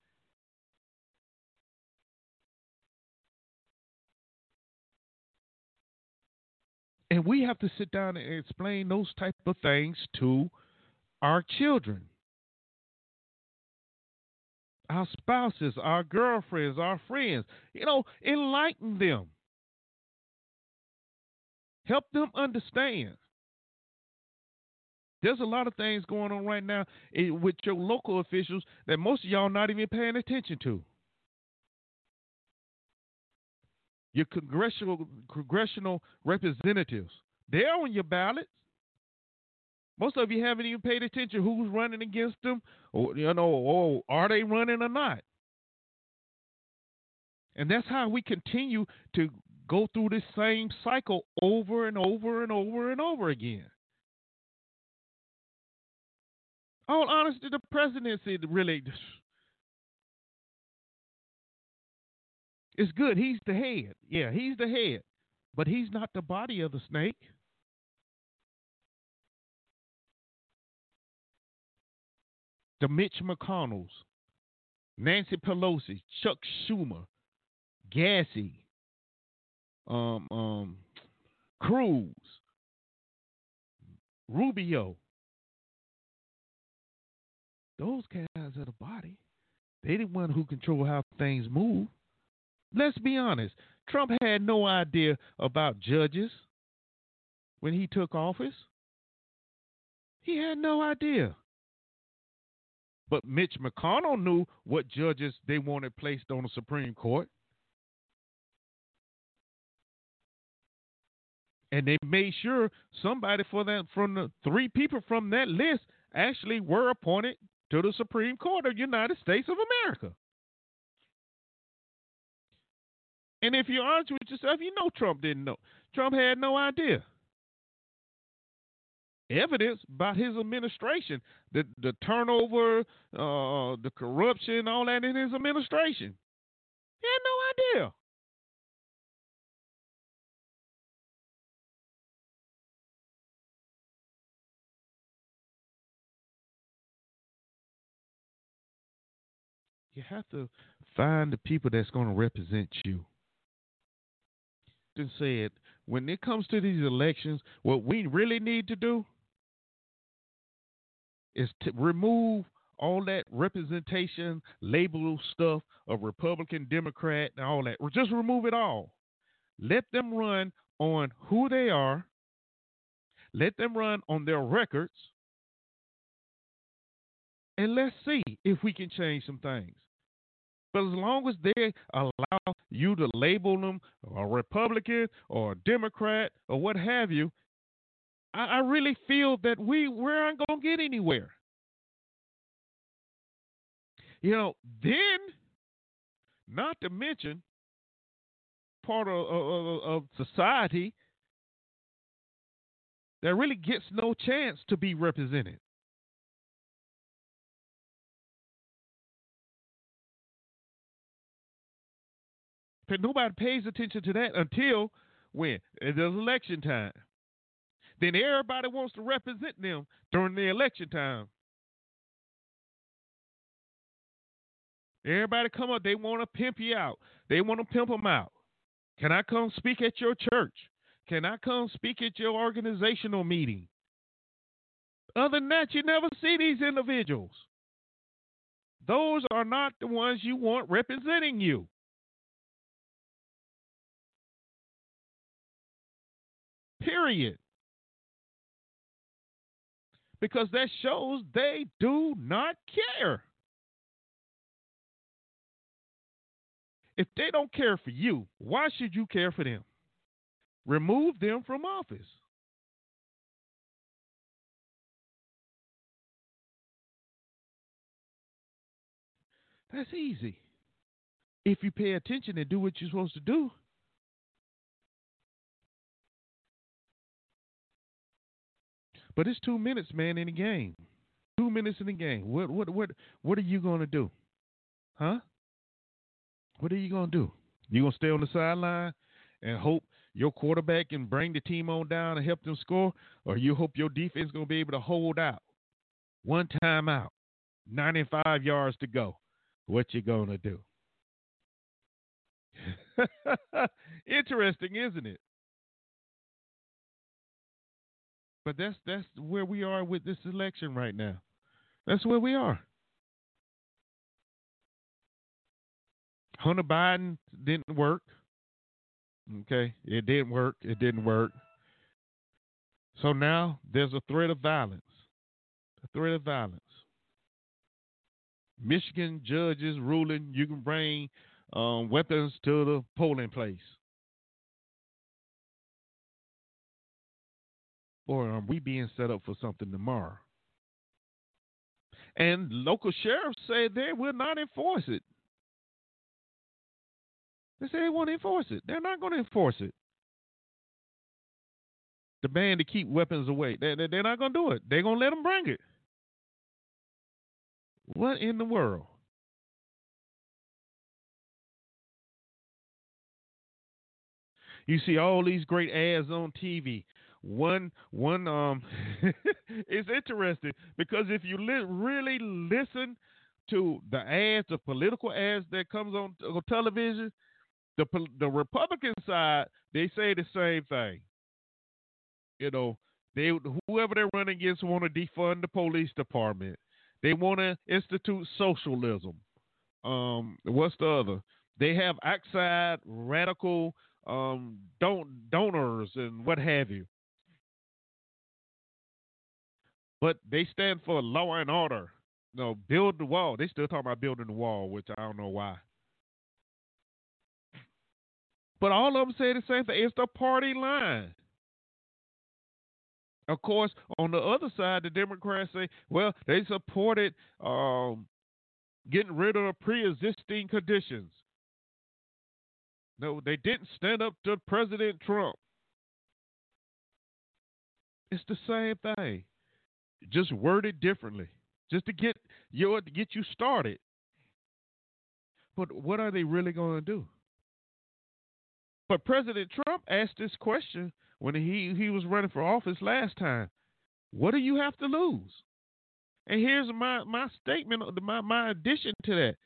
And we have to sit down and explain those type of things to our children, our spouses, our girlfriends, our friends. You know, enlighten them. Help them understand. There's a lot of things going on right now eh, with your local officials that most of y'all not even paying attention to. your congressional congressional representatives. They're on your ballots. Most of you haven't even paid attention who's running against them, or you know, or are they running or not? And that's how we continue to go through this same cycle over and over and over and over again. All honesty, the presidency really It's good. He's the head. Yeah, he's the head. But he's not the body of the snake. The Mitch McConnells, Nancy Pelosi, Chuck Schumer, Gassy, um, um, Cruz, Rubio. Those guys are the body. They the one who control how things move. Let's be honest. Trump had no idea about judges when he took office. He had no idea. But Mitch McConnell knew what judges they wanted placed on the Supreme Court. And they made sure somebody for that from the three people from that list actually were appointed to the Supreme Court of the United States of America. And if you're honest with yourself, you know Trump didn't know. Trump had no idea. Evidence about his administration, the the turnover, uh, the corruption, all that in his administration. He had no idea. You have to find the people that's going to represent you said, when it comes to these elections, what we really need to do is to remove all that representation, label stuff of Republican, Democrat, and all that. Just remove it all. Let them run on who they are. Let them run on their records. And let's see if we can change some things. But as long as they allow you to label them a Republican or a Democrat or what have you, I, I really feel that we we aren't gonna get anywhere. You know, then not to mention part of, of, of society that really gets no chance to be represented. But nobody pays attention to that until when? It is election time. Then everybody wants to represent them during the election time. Everybody come up, they want to pimp you out. They want to pimp them out. Can I come speak at your church? Can I come speak at your organizational meeting? Other than that, you never see these individuals. Those are not the ones you want representing you. Period. Because that shows they do not care. If they don't care for you, why should you care for them? Remove them from office. That's easy. If you pay attention and do what you're supposed to do. But it's two minutes, man, in the game. Two minutes in the game. What what what what are you gonna do? Huh? What are you gonna do? You gonna stay on the sideline and hope your quarterback can bring the team on down and help them score, or you hope your defense gonna be able to hold out? One time out, 95 yards to go. What you gonna do? Interesting, isn't it? But that's that's where we are with this election right now. That's where we are. Hunter Biden didn't work. Okay, it didn't work. It didn't work. So now there's a threat of violence. A threat of violence. Michigan judges ruling you can bring um, weapons to the polling place. Or are we being set up for something tomorrow? And local sheriffs say they will not enforce it. They say they won't enforce it. They're not going to enforce it. The ban to keep weapons away. They, they, they're not going to do it. They're going to let them bring it. What in the world? You see all these great ads on TV. One, one, um, it's interesting because if you li- really listen to the ads, the political ads that comes on, on television, the the Republican side they say the same thing. You know, they whoever they're running against want to defund the police department. They want to institute socialism. Um, what's the other? They have outside radical um, don- donors and what have you. But they stand for law and order. no, build the wall. They still talking about building the wall, which I don't know why. But all of them say the same thing. It's the party line. Of course, on the other side, the Democrats say, well, they supported um, getting rid of pre-existing conditions. No, they didn't stand up to President Trump. It's the same thing, just worded differently, just to get you to get you started. But what are they really going to do? But President Trump asked this question when he, he was running for office last time. What do you have to lose? And here's my, my statement, uh, my, my addition to that.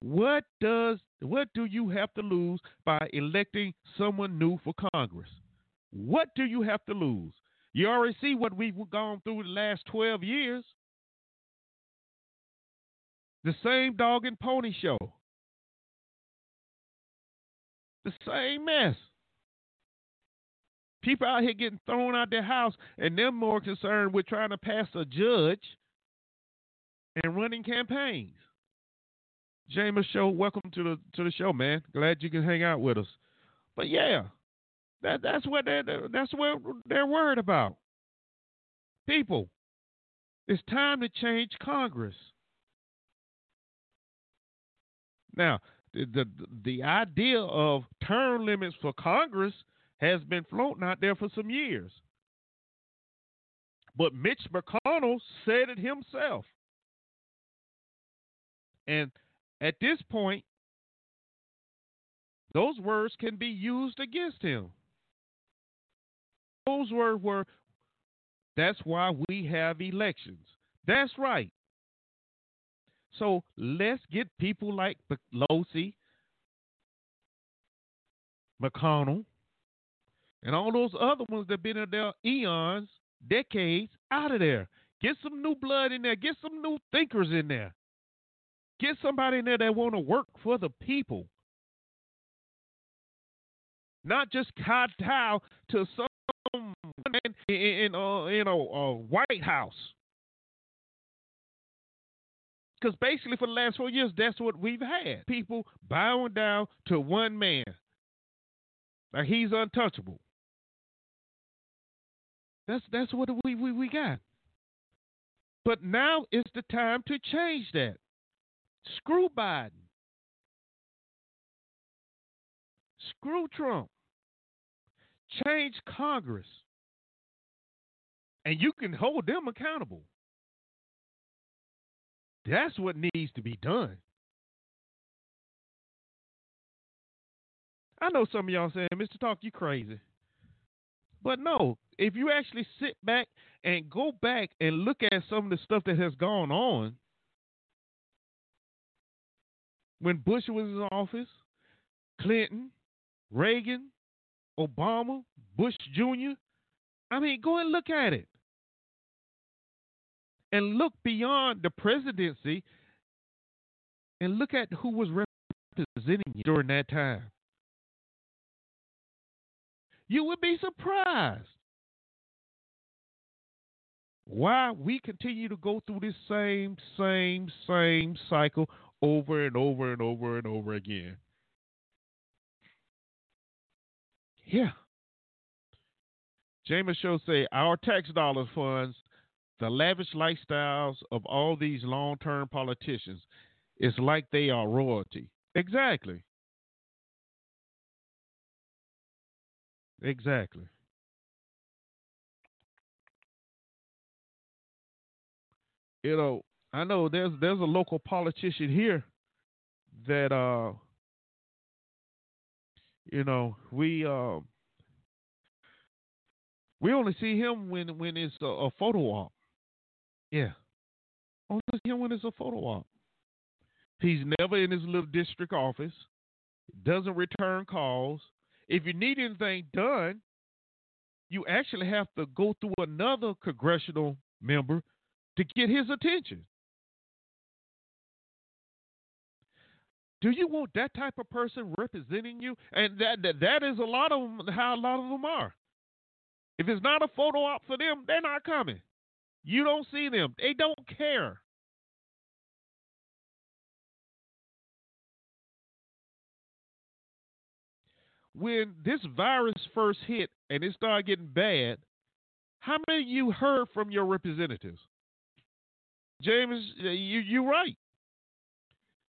What does what do you have to lose by electing someone new for Congress? What do you have to lose? You already see what we've gone through the last 12 years. The same dog and pony show. The same mess. People out here getting thrown out their house, and they're more concerned with trying to pass a judge and running campaigns. James Show, welcome to the to the show, man. Glad you can hang out with us. But yeah, That that's what they that's what they're worried about. People, it's time to change Congress. Now, the, the the idea of term limits for Congress has been floating out there for some years. But Mitch McConnell said it himself. And at this point, those words can be used against him. Those words were, that's why we have elections. That's right. So let's get people like Pelosi, McConnell, and all those other ones that have been in there eons, decades, out of there. Get some new blood in there. Get some new thinkers in there. Get somebody in there that want to work for the people. Not just kowtow to some in, in uh, you know, uh, White House. Because basically, for the last four years, that's what we've had. People bowing down to one man. Like he's untouchable. That's that's what we, we, we got. But now is the time to change that. Screw Biden. Screw Trump. Change Congress. And you can hold them accountable. That's what needs to be done. I know some of y'all saying, Mr. Talk, you crazy. But no, if you actually sit back and go back and look at some of the stuff that has gone on when Bush was in office, Clinton, Reagan, Obama, Bush Jr. I mean, go and look at it. And look beyond the presidency and look at who was representing you during that time. You would be surprised why we continue to go through this same, same, same cycle over and over and over and over again. Yeah. James Show say our tax dollars funds the lavish lifestyles of all these long-term politicians. It's like they are royalty. Exactly. Exactly. You know, I know there's there's a local politician here that uh you know, we uh we only see him when when it's a, a photo op. Yeah. Only see him when it's a photo op. He's never in his little district office. Doesn't return calls. If you need anything done, you actually have to go through another congressional member to get his attention. Do you want that type of person representing you? And that that, that is a lot of them, how a lot of them are. If it's not a photo op for them, they're not coming. You don't see them. They don't care. When this virus first hit and it started getting bad, how many of you heard from your representatives? James, you you right.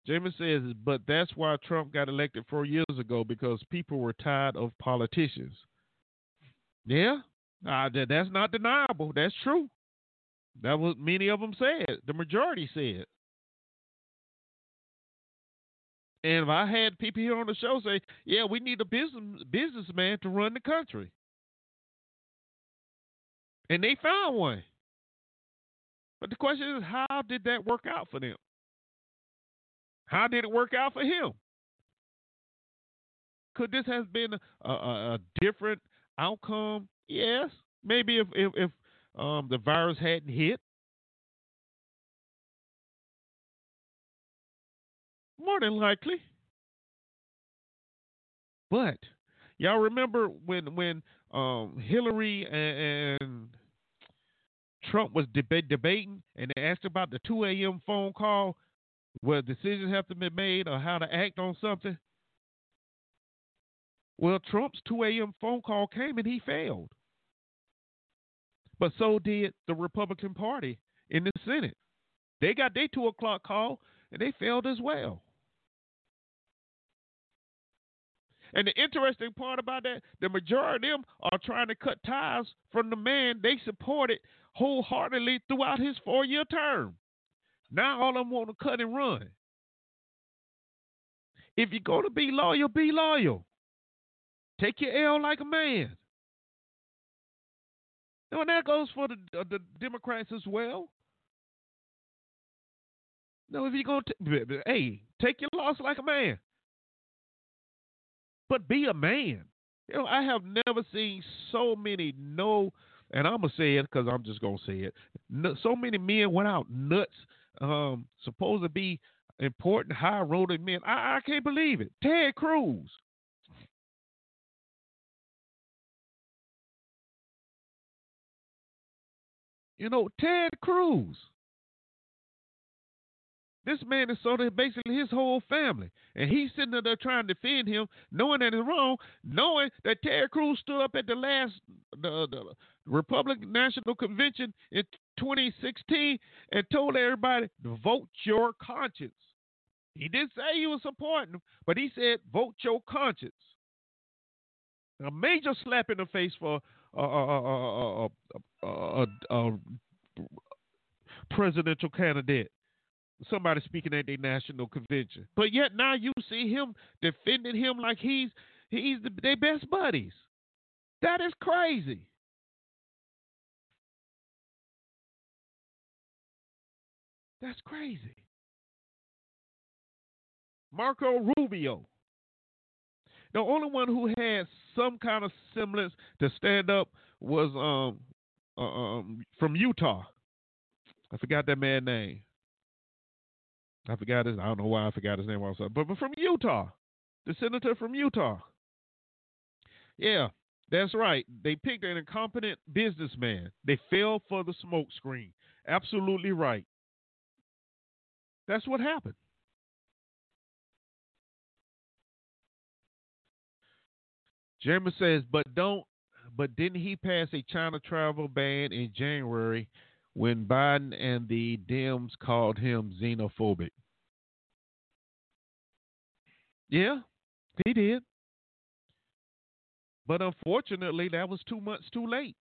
James says, but that's why Trump got elected four years ago because people were tired of politicians. Yeah, uh, that, that's not deniable. That's true. That was many of them said. The majority said. And if I had people here on the show say, "Yeah, we need a business businessman to run the country," and they found one, but the question is, how did that work out for them? How did it work out for him? Could this have been a, a, a different outcome? Yes, maybe if if, if um, the virus hadn't hit. More than likely. But y'all remember when when um, Hillary and, and Trump was debate, debating and they asked about the 2 a.m. phone call where decisions have to be made or how to act on something? Well, Trump's 2 a.m. phone call came and he failed. But so did the Republican Party in the Senate. They got their 2 o'clock call and they failed as well. And the interesting part about that, the majority of them are trying to cut ties from the man they supported wholeheartedly throughout his four year term. Now all of them want to cut and run. If you're going to be loyal, be loyal. Take your L like a man. And that goes for the, uh, the Democrats as well. No, if you're going to, hey, take your loss like a man. But be a man. You know, I have never seen so many no, and I'm gonna say it because I'm just gonna say it. No, so many men went out nuts, um, supposed to be important, high rolling men. I, I can't believe it. Ted Cruz. You know, Ted Cruz. This man is sort of basically his whole family. And he's sitting there trying to defend him, knowing that it's wrong, knowing that Ted Cruz stood up at the last the, the Republican National Convention in 2016 and told everybody to vote your conscience. He did say he was supporting but he said vote your conscience. A major slap in the face for a presidential candidate somebody speaking at their national convention. But yet now you see him defending him like he's he's the, their best buddies. That is crazy. That's crazy. Marco Rubio, the only one who had some kind of semblance to stand up was um, uh, um from Utah. I forgot that man's name. I forgot his. I don't know why I forgot his name also, but, but from Utah, the senator from Utah. Yeah, that's right. They picked an incompetent businessman. They fell for the smokescreen. Absolutely right. That's what happened. Jeremy says, but don't, but didn't he pass a China travel ban in January when Biden and the Dems called him xenophobic. Yeah, he did. But unfortunately, that was two months too late.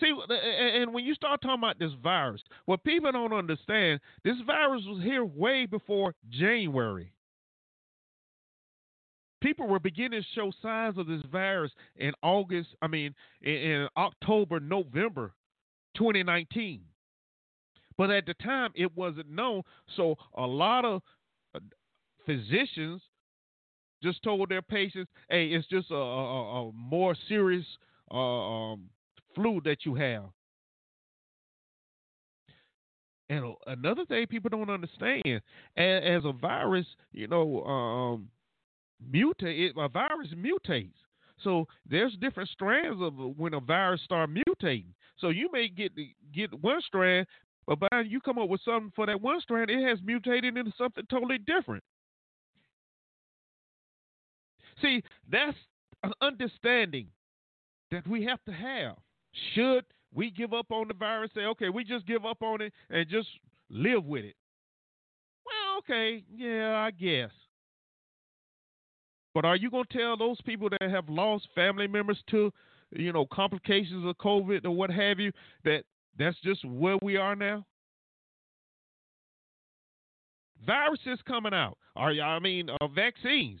See, and when you start talking about this virus, what people don't understand, this virus was here way before January. People were beginning to show signs of this virus in August, I mean, in October, November 2019. But at the time, it wasn't known. So a lot of uh, physicians just told their patients, hey, it's just a, a, a more serious uh, um, flu that you have. And another thing people don't understand, as, a virus, you know, um, mutate, a virus mutates. So there's different strands of when a virus start mutating. So you may get get one strand, but by you come up with something for that one strand, it has mutated into something totally different. See, that's an understanding that we have to have. Should we give up on the virus? Say, okay, we just give up on it and just live with it. Well, okay, yeah, I guess. But are you going to tell those people that have lost family members to, you know, complications of COVID or what have you, that that's just where we are now? Viruses coming out. Are you I mean, uh, vaccines.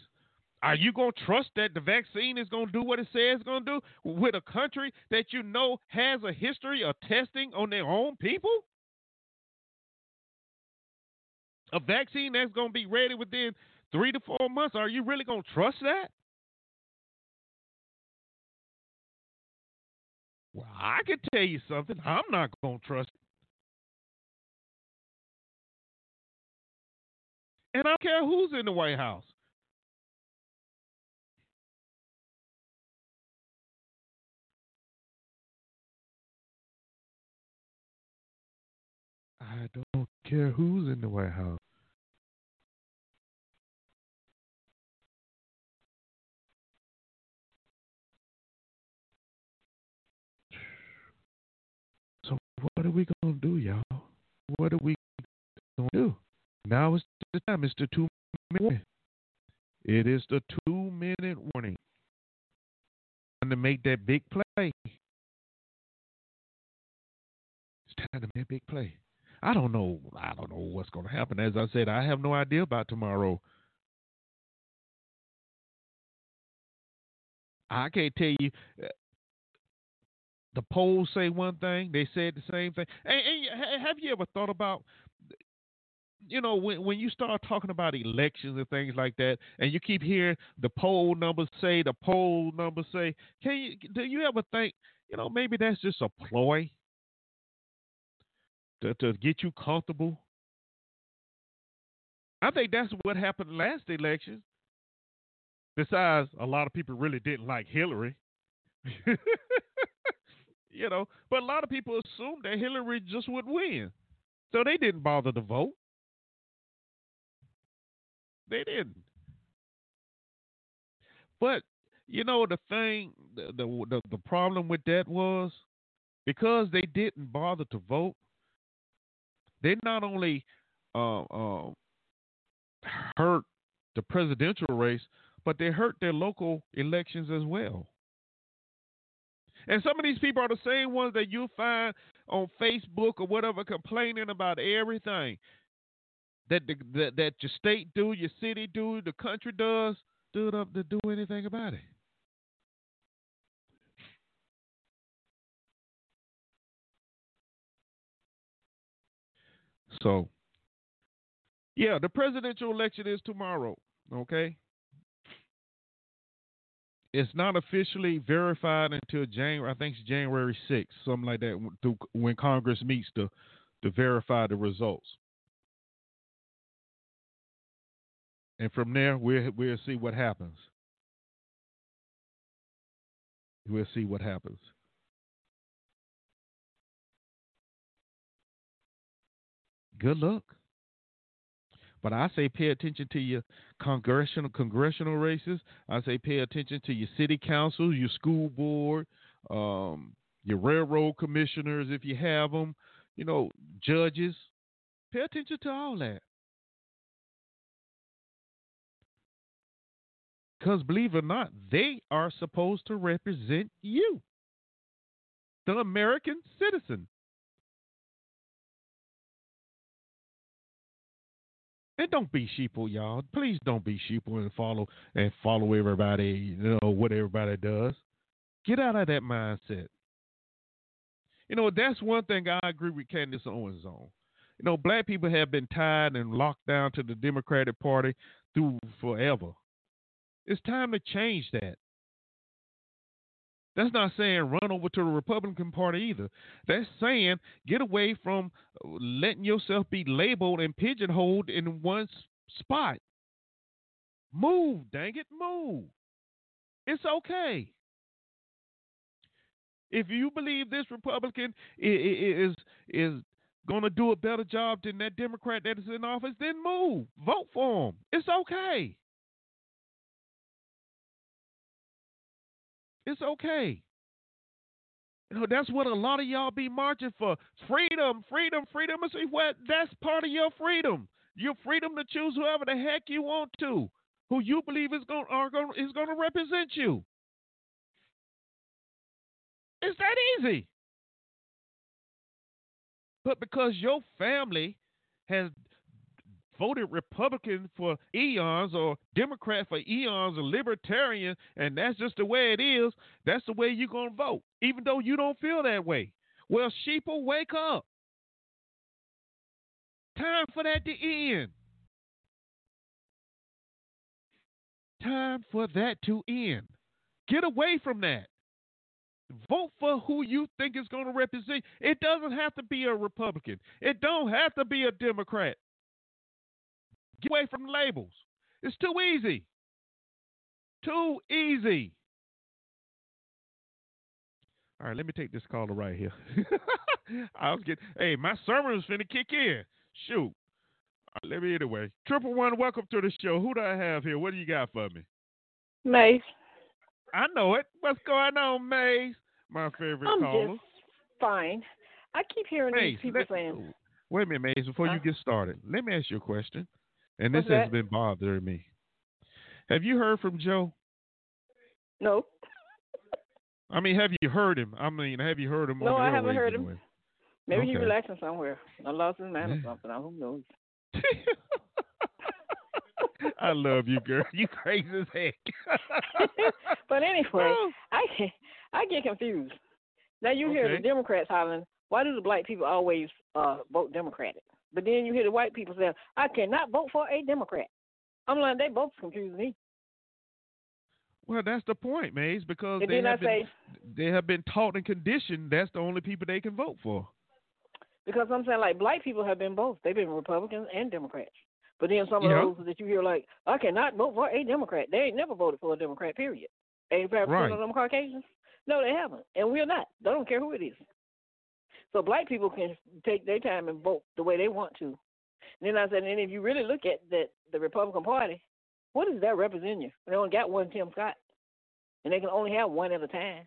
Are you going to trust that the vaccine is going to do what it says it's going to do with a country that you know has a history of testing on their own people? A vaccine that's going to be ready within three to four months. Are you really going to trust that? Well, I can tell you something. I'm not going to trust it. And I don't care who's in the White House. I don't care who's in the White House. So what are we gonna do, y'all? What are we gonna do? Now is the time. It's the two minute warning. It is the two minute warning. Time to make that big play. It's time to make a big play. I don't know. I don't know what's going to happen. As I said, I have no idea about tomorrow. I can't tell you. Uh, the polls say one thing. They said the same thing. And, and have you ever thought about, you know, when when you start talking about elections and things like that, and you keep hearing the poll numbers say, the poll numbers say, can you do you ever think, you know, maybe that's just a ploy to, to get you comfortable. I think that's what happened last election. Besides, a lot of people really didn't like Hillary. you know, but a lot of people assumed that Hillary just would win. So they didn't bother to vote. They didn't. But you know the thing, the, the the problem with that was because they didn't bother to vote, they not only uh, uh, hurt the presidential race, but they hurt their local elections as well. And some of these people are the same ones that you find on Facebook or whatever complaining about everything that the, that, that your state do, your city do, the country does, do up to do anything about it. So, yeah, the presidential election is tomorrow. Okay. It's not officially verified until January. I think it's January 6th, something like that, when Congress meets to to verify the results. And from there, we'll we'll see what happens. We'll see what happens. Good luck. But I say pay attention to your congressional congressional races. I say pay attention to your city councils, your school board, um, your railroad commissioners if you have them. You know, judges. Pay attention to all that. Because believe it or not, they are supposed to represent you, the American citizen. And don't be sheeple, y'all. Please don't be sheeple and follow and follow everybody, you know, what everybody does. Get out of that mindset. You know, that's one thing I agree with Candace Owens on. You know, black people have been tied and locked down to the Democratic Party through forever. It's time to change that. That's not saying run over to the Republican Party either. That's saying get away from letting yourself be labeled and pigeonholed in one spot. Move, dang it, move. It's okay. If you believe this Republican is is going to do a better job than that Democrat that is in office, then move. Vote for him. It's okay. It's okay. You know, that's what a lot of y'all be marching for. Freedom, freedom, freedom. See what? That's part of your freedom. Your freedom to choose whoever the heck you want to, who you believe is going are going is going to represent you. It's that easy. But because your family has voted Republican for eons or Democrat for eons or Libertarian, and that's just the way it is, that's the way you're going to vote, even though you don't feel that way. Well, sheeple, wake up. Time for that to end. Time for that to end. Get away from that. Vote for who you think is going to represent. It doesn't have to be a Republican. It don't have to be a Democrat. Get away from the labels. It's too easy. Too easy. All right, let me take this caller right here. I was getting, hey, my sermon is finna kick in. Shoot. Right, let me anyway. Triple one, welcome to the show. Who do I have here? What do you got for me? Maze. I know it. What's going on, Maze? My favorite I'm caller. Just fine. I keep hearing Maze, these people let- saying, Wait a minute, Maze. Before Huh? you get started, let me ask you a question. And this has been bothering me. Have you heard from Joe? "No, I mean, have you heard him? I mean, have you heard him? No, I haven't heard him. anyway? maybe he's relaxing somewhere. I lost his mind or something. I don't know." I love you, girl. You crazy as heck. But anyway, Oh, I get, I get confused. Now you hear the Democrats hollering, "Why do the black people always uh, vote Democratic?" But then you hear the white people saying, "I cannot vote for a Democrat." I'm like, they both confuse me. well, that's the point, Maze, because And they I have, been, say, they have been taught and conditioned that's the only people they can vote for. because I'm saying like black people have been both. They've been Republicans and Democrats. But then some of Yeah. those that you hear like, I cannot vote for a Democrat. They ain't never voted for a Democrat. Period. Eighty five Right. percent of them Caucasians. No, they haven't, and we're not. They don't care who it is. So black people can take their time and vote the way they want to. And then I said, and if you really look at that, the Republican Party, what does that represent you? They only got one Tim Scott, and they can only have one at a time.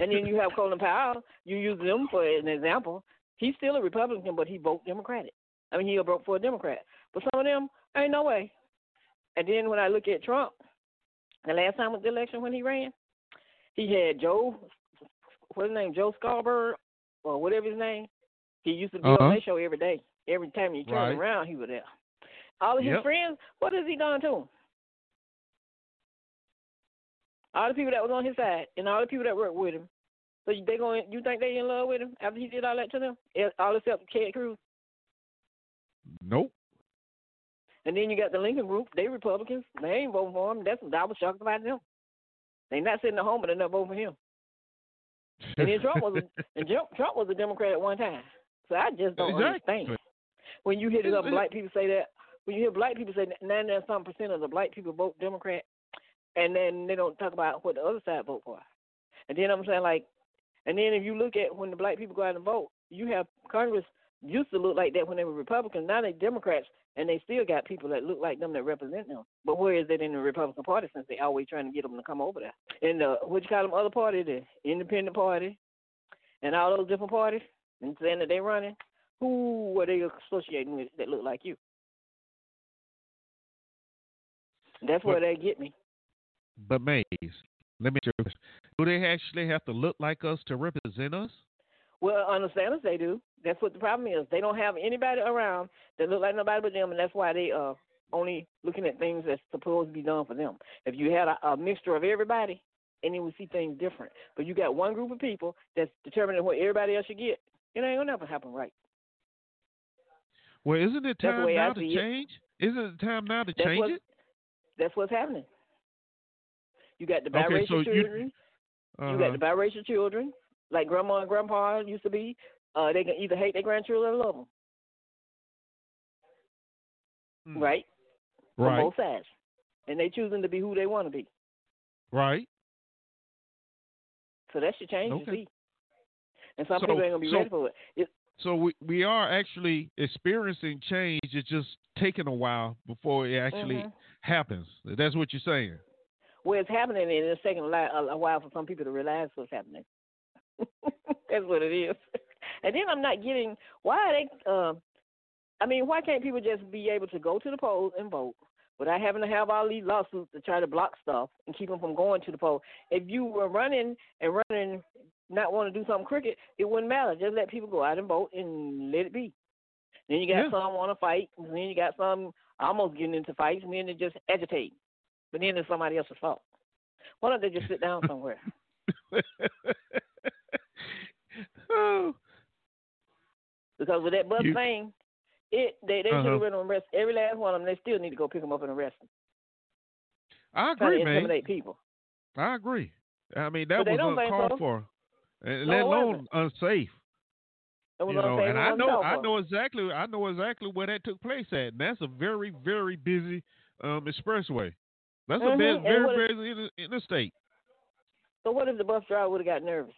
And then you have Colin Powell. You use them for an example. He's still a Republican, but he voted Democratic. I mean, he'll vote for a Democrat. But some of them, ain't no way. And then when I look at Trump, the last time with the election when he ran, he had Joe, what's his name, Joe Scarborough, or whatever his name. He used to be Uh-huh. on their show every day. Every time you turn Right. around, he was there. All of his Yep. friends, what has he done to them? All the people that was on his side and all the people that worked with him. So they going? You think they in love with him after he did all that to them? All except Ted Cruz. Nope. And then you got the Lincoln Group. They Republicans. They ain't voting for him. That's what I was shocked about them. They not sitting at home, but they're not voting for him. And then Trump was a, and Trump, Trump was a Democrat at one time. So I just don't Exactly. understand. When you hear the It's- black people say that, when you hear black people say ninety nine some percent of the black people vote Democrat, and then they don't talk about what the other side vote for. And then I'm saying like, and then if you look at when the black people go out and vote, you have Congress used to look like that when they were Republicans. Now they're Democrats, and they still got people that look like them that represent them. But where is it in the Republican Party since they always trying to get them to come over there? And uh, what you call them other party, the Independent Party, and all those different parties, and saying that they're running. Who were they associating with that look like you? That's where they get me. But Maze, let me ask you. Do they actually have to look like us to represent us? Well, understand us, they do. That's what the problem is. They don't have anybody around that look like nobody but them, and that's why they are only looking at things that's supposed to be done for them. If you had a, a mixture of everybody, and then we see things different. But you got one group of people that's determining what everybody else should get. It ain't gonna never happen right. Well, isn't it time now to change? Isn't it time now to That's change it? that's what's happening. You got the Okay, biracial so children. You Uh-huh. got the biracial children, like grandma and grandpa used to be. Uh, they can either hate their grandchildren or love them, Mm. right? On Right, both sides, and they choosing to be who they want to be. right. So that should change. You Okay. see, and some So- people ain't gonna be so- ready for it. it. So we we are actually experiencing change. It's just taking a while before it actually Mhm. happens. That's what you're saying. Well, it's happening, and it's taking a, li- a, a while for some people to realize what's happening. That's what it is. And then I'm not getting why are they. Um, I mean, why can't people just be able to go to the polls and vote without having to have all these lawsuits to try to block stuff and keep them from going to the poll? If you were running and running, not want to do something crooked, it wouldn't matter. Just let people go out and vote and let it be. Then you got Yeah. some want to fight, and then you got some almost getting into fights, and then they just agitate. But then it's somebody else's fault. Why don't they just sit down somewhere? oh, Because with that bus You- thing, it they they should Uh-huh. have written and arrest every last one of them. They still need to go pick them up and arrest them. I agree, to man. intimidate people. I agree. I mean that But was uncalled so. for, and No, let alone unsafe. You know, and I know I know exactly I know exactly where that took place at. And that's a very very busy um, expressway. That's a Mhm, bit, and very what busy inter- interstate. So what if the bus driver would have got nervous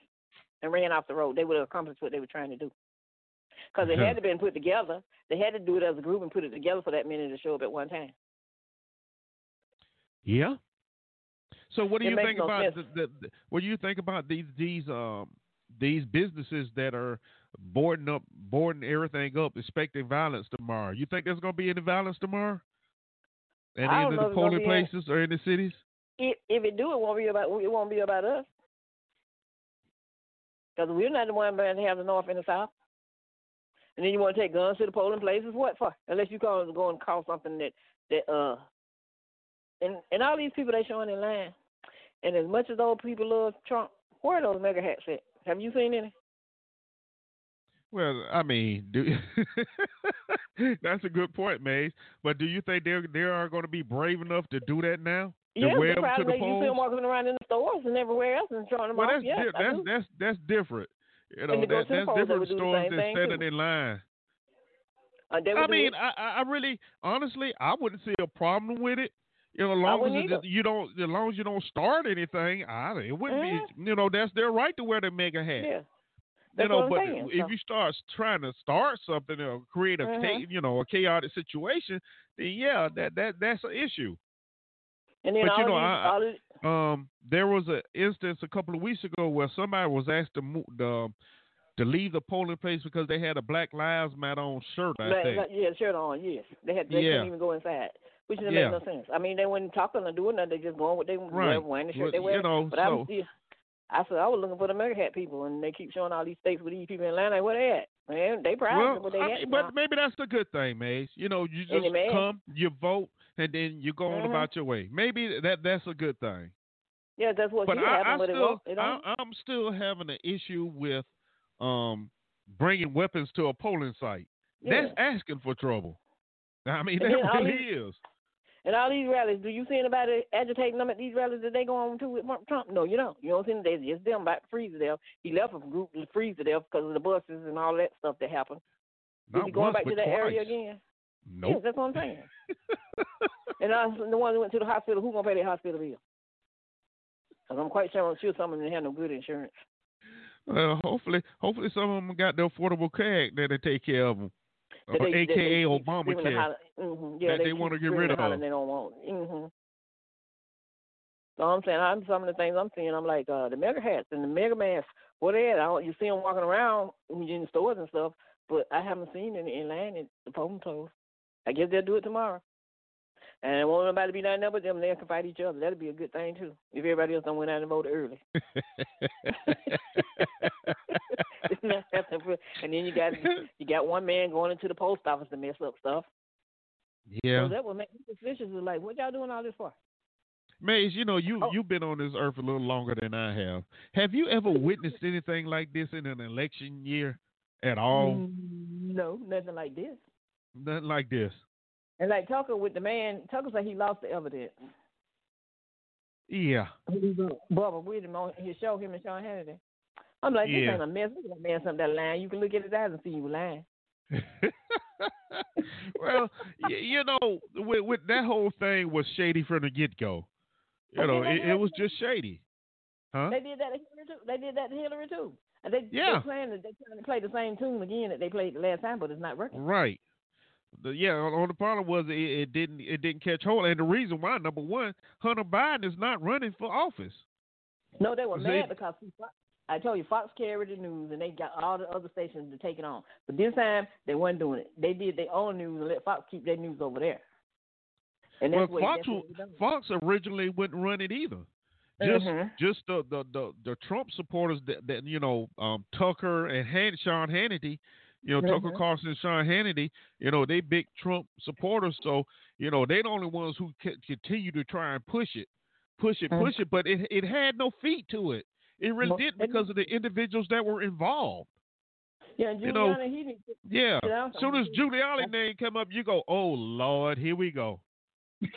and ran off the road? They would have accomplished what they were trying to do. Because it had to been put together. They had to do it as a group and put it together for that many to show up at one time. Yeah. So what do It you think no about the, the, the what do you think about these these um these businesses that are boarding up, boarding everything up, expecting violence tomorrow. You think there's going to be any violence tomorrow? At any of the if it's gonna polling be any- places or in the cities? If, if it do, it won't be about it won't be about us. Because we're not the one that have the north and the south. And then you want to take guns to the polling places? What for? Unless you call go and call something that that uh. And and all these people they showing in line, and as much as those people love Trump, where are those MAGA hats at? Have you seen any? Well, I mean, do, that's a good point, Maze. But do you think they they are going to be brave enough to do that now? Yeah, they them to probably the you see them walking around in the stores and everywhere else and showing them Well, off. that's Yes, di- that's that's that's different. You know, that, that's different would do the stories same than standing too. in line. Uh, I mean. I, I really, honestly, I wouldn't see a problem with it. You know, as long as it, you don't, as long as you don't start anything, I, it wouldn't be. You know, that's their right to wear the MAGA hat. Mm-hmm. yeah. you That's know, what I'm but saying, if so. you start trying to start something or create a, cha- Mhm. you know, a chaotic situation, then yeah, that that that's an issue. And then but you know, I- I- Um, there was an instance a couple of weeks ago where somebody was asked to move, the, to leave the polling place because they had a Black Lives Matter on shirt. I Like- think. yeah, shirt on. Yes, they had. They Yeah. couldn't even go inside, which doesn't Yeah. make no sense. I mean, they weren't talking or doing nothing. They just going with they Right. wearing the shirt Well, they wear. you know, but I so- was still, I said I was looking for the MAGA hat people, and they keep showing all these states with these people in line. Like, where they at? Man, they proud well, of what they I had. but maybe that's a good thing, Maze. You know, you just come, you vote, and then you go on Mhm. about your way. Maybe that that's a good thing. yeah, that's what but I, happen. I but it still, won't. It I, I'm still having an issue with um bringing weapons to a polling site. That's asking for trouble. I mean, And that all really these- is. And all these rallies, do you see anybody agitating them at these rallies that they go on to with Trump? No, you don't. You don't see them. They just them about to freeze to death. He left a group to freeze to death because of the buses and all that stuff that happened. Is Not he going once, back to that area twice. Again? Yes, that's what I'm saying. and I, the one who went to the hospital, who gonna pay their hospital bill? Because I'm quite sure, sure some of them have no good insurance. Well, hopefully, hopefully some of them got the Affordable Care Act that they take care of them, That they- that aka they keep Obamacare. mhm, Yeah, that they, they wanna get screaming rid and of. They don't want. hmm So I'm saying, I'm some of the things I'm seeing. I'm like uh, the MAGA hats and the MAGA masks. What they at? I don't, you see them walking around when you're in stores and stuff, but I haven't seen any in line at the polling place. I guess they'll do it tomorrow. And it won't nobody be nothing but them. They can fight each other. That'd be a good thing too. If everybody else don't went out and vote early. and then you got you got one man going into the post office to mess up stuff. yeah, So that would make me suspicious. Is like, what y'all doing all this for? Maze, you know you Oh. you've been on this earth a little longer than I have. Have you ever witnessed anything like this in an election year at all? Mm, No, nothing like this. Nothing like this. And like Tucker with the man, Tucker said he lost the evidence. Yeah. Bubba with him on his show, him and Sean Hannity. I'm like, this Yeah. ain't a mess. This ain't a man something that lying. You can look at his eyes and see you lying. well, you know, with, with that whole thing was shady from the get go. You know, it, it was just shady. Huh? They did that to Hillary too. They did that to Hillary too. And they Yeah. they playing they're trying to play the same tune again that they played the last time, but it's not working. Right. The, yeah, on, the problem was it, it didn't it didn't catch hold, and the reason why number one, Hunter Biden is not running for office. No, they were mad because Fox, I told you Fox carried the news and they got all the other stations to take it on. But this time they wasn't doing it. They did their own news and let Fox keep their news over there. And Well, that's what, Fox that's what. Fox originally wouldn't run it either. Just Mhm. just the, the, the, the Trump supporters that, that you know um, Tucker and Han- Sean Hannity, you know Tucker Mhm. Carlson and Sean Hannity, you know they big Trump supporters, so you know they're the only ones who continue to try and push it, push it, Mhm. push it. But it it had no feet to it. It really No, didn't because of the individuals that were involved. Yeah, and you know, Giuliani, he didn't Yeah. Sit down As soon as. Giuliani name come up, you go, oh Lord, here we go.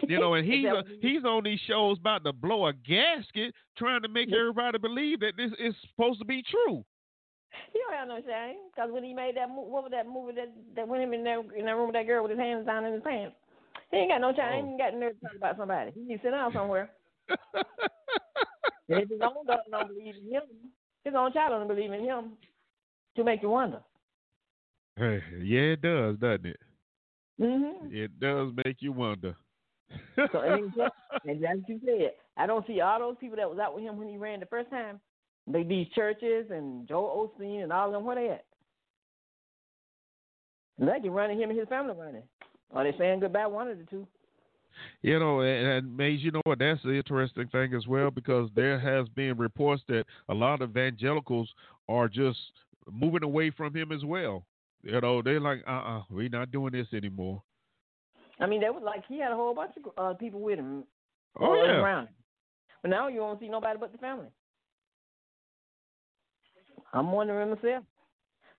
You know, and he's uh, he's on these shows about to blow a gasket, trying to make Yeah. everybody believe that this is supposed to be true. He don't have no shame because when he made that mo- what was that movie that that went him in there in that room with that girl with his hands down in his pants. He ain't got no shame. He ain't got nerve to talk about somebody. He needs to sit down somewhere. His own daughter don't believe in him, his own child don't believe in him, to make you wonder. Hey, yeah, it does, doesn't it? Mm-hmm. It does make you wonder. So and, and as you said, I don't see all those people that was out with him when he ran the first time. They these churches and Joe Osteen and all of them. Where they at? They can run him and his family running. Are they saying goodbye? One of the two. You know, and, and Maze, you know what? That's the interesting thing as well because there has been reports that a lot of evangelicals are just moving away from him as well. You know, they're like, uh, uh-uh, uh, we are not doing this anymore. I mean, that was like he had a whole bunch of uh, people with him. Oh yeah. Around him. But now you won't see nobody but the family. I'm wondering myself.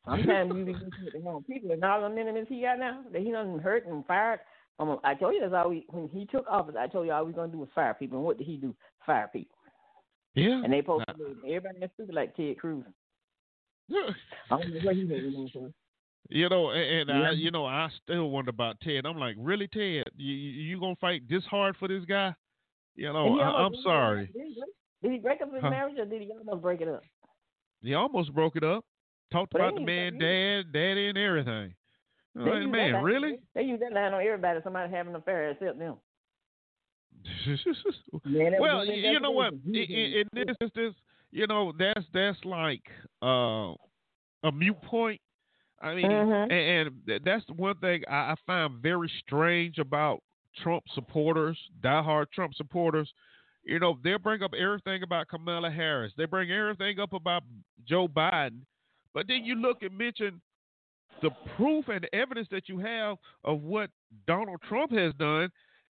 Sometimes you be the wrong people, and all the enemies he got now that he done hurt and fired. Um, I told you that's all we when he took office. I told you all we gonna do was fire people, and what did he do? Fire people. Yeah. And they posted everybody that's stupid like Ted Cruz. Yeah. I don't know what he doing. You know, and, and yeah. I, you know, I still wonder about Ted. I'm like, really, Ted? You you gonna fight this hard for this guy? You know, I, am sorry. Did he, did he break up his huh? marriage, or did he almost break it up? He almost broke it up. Talked about the man, dad, daddy, and everything. Like, man, really? They use that line on everybody. Somebody having an affair except them. man, well, you know what? In, in, this instance, you know that's that's like uh, a mute point. I mean, mm-hmm. and, and, that's one thing I, I find very strange about Trump supporters, diehard Trump supporters. You know, they bring up everything about Kamala Harris. They bring everything up about Joe Biden. But then you look and mention the proof and the evidence that you have of what Donald Trump has done,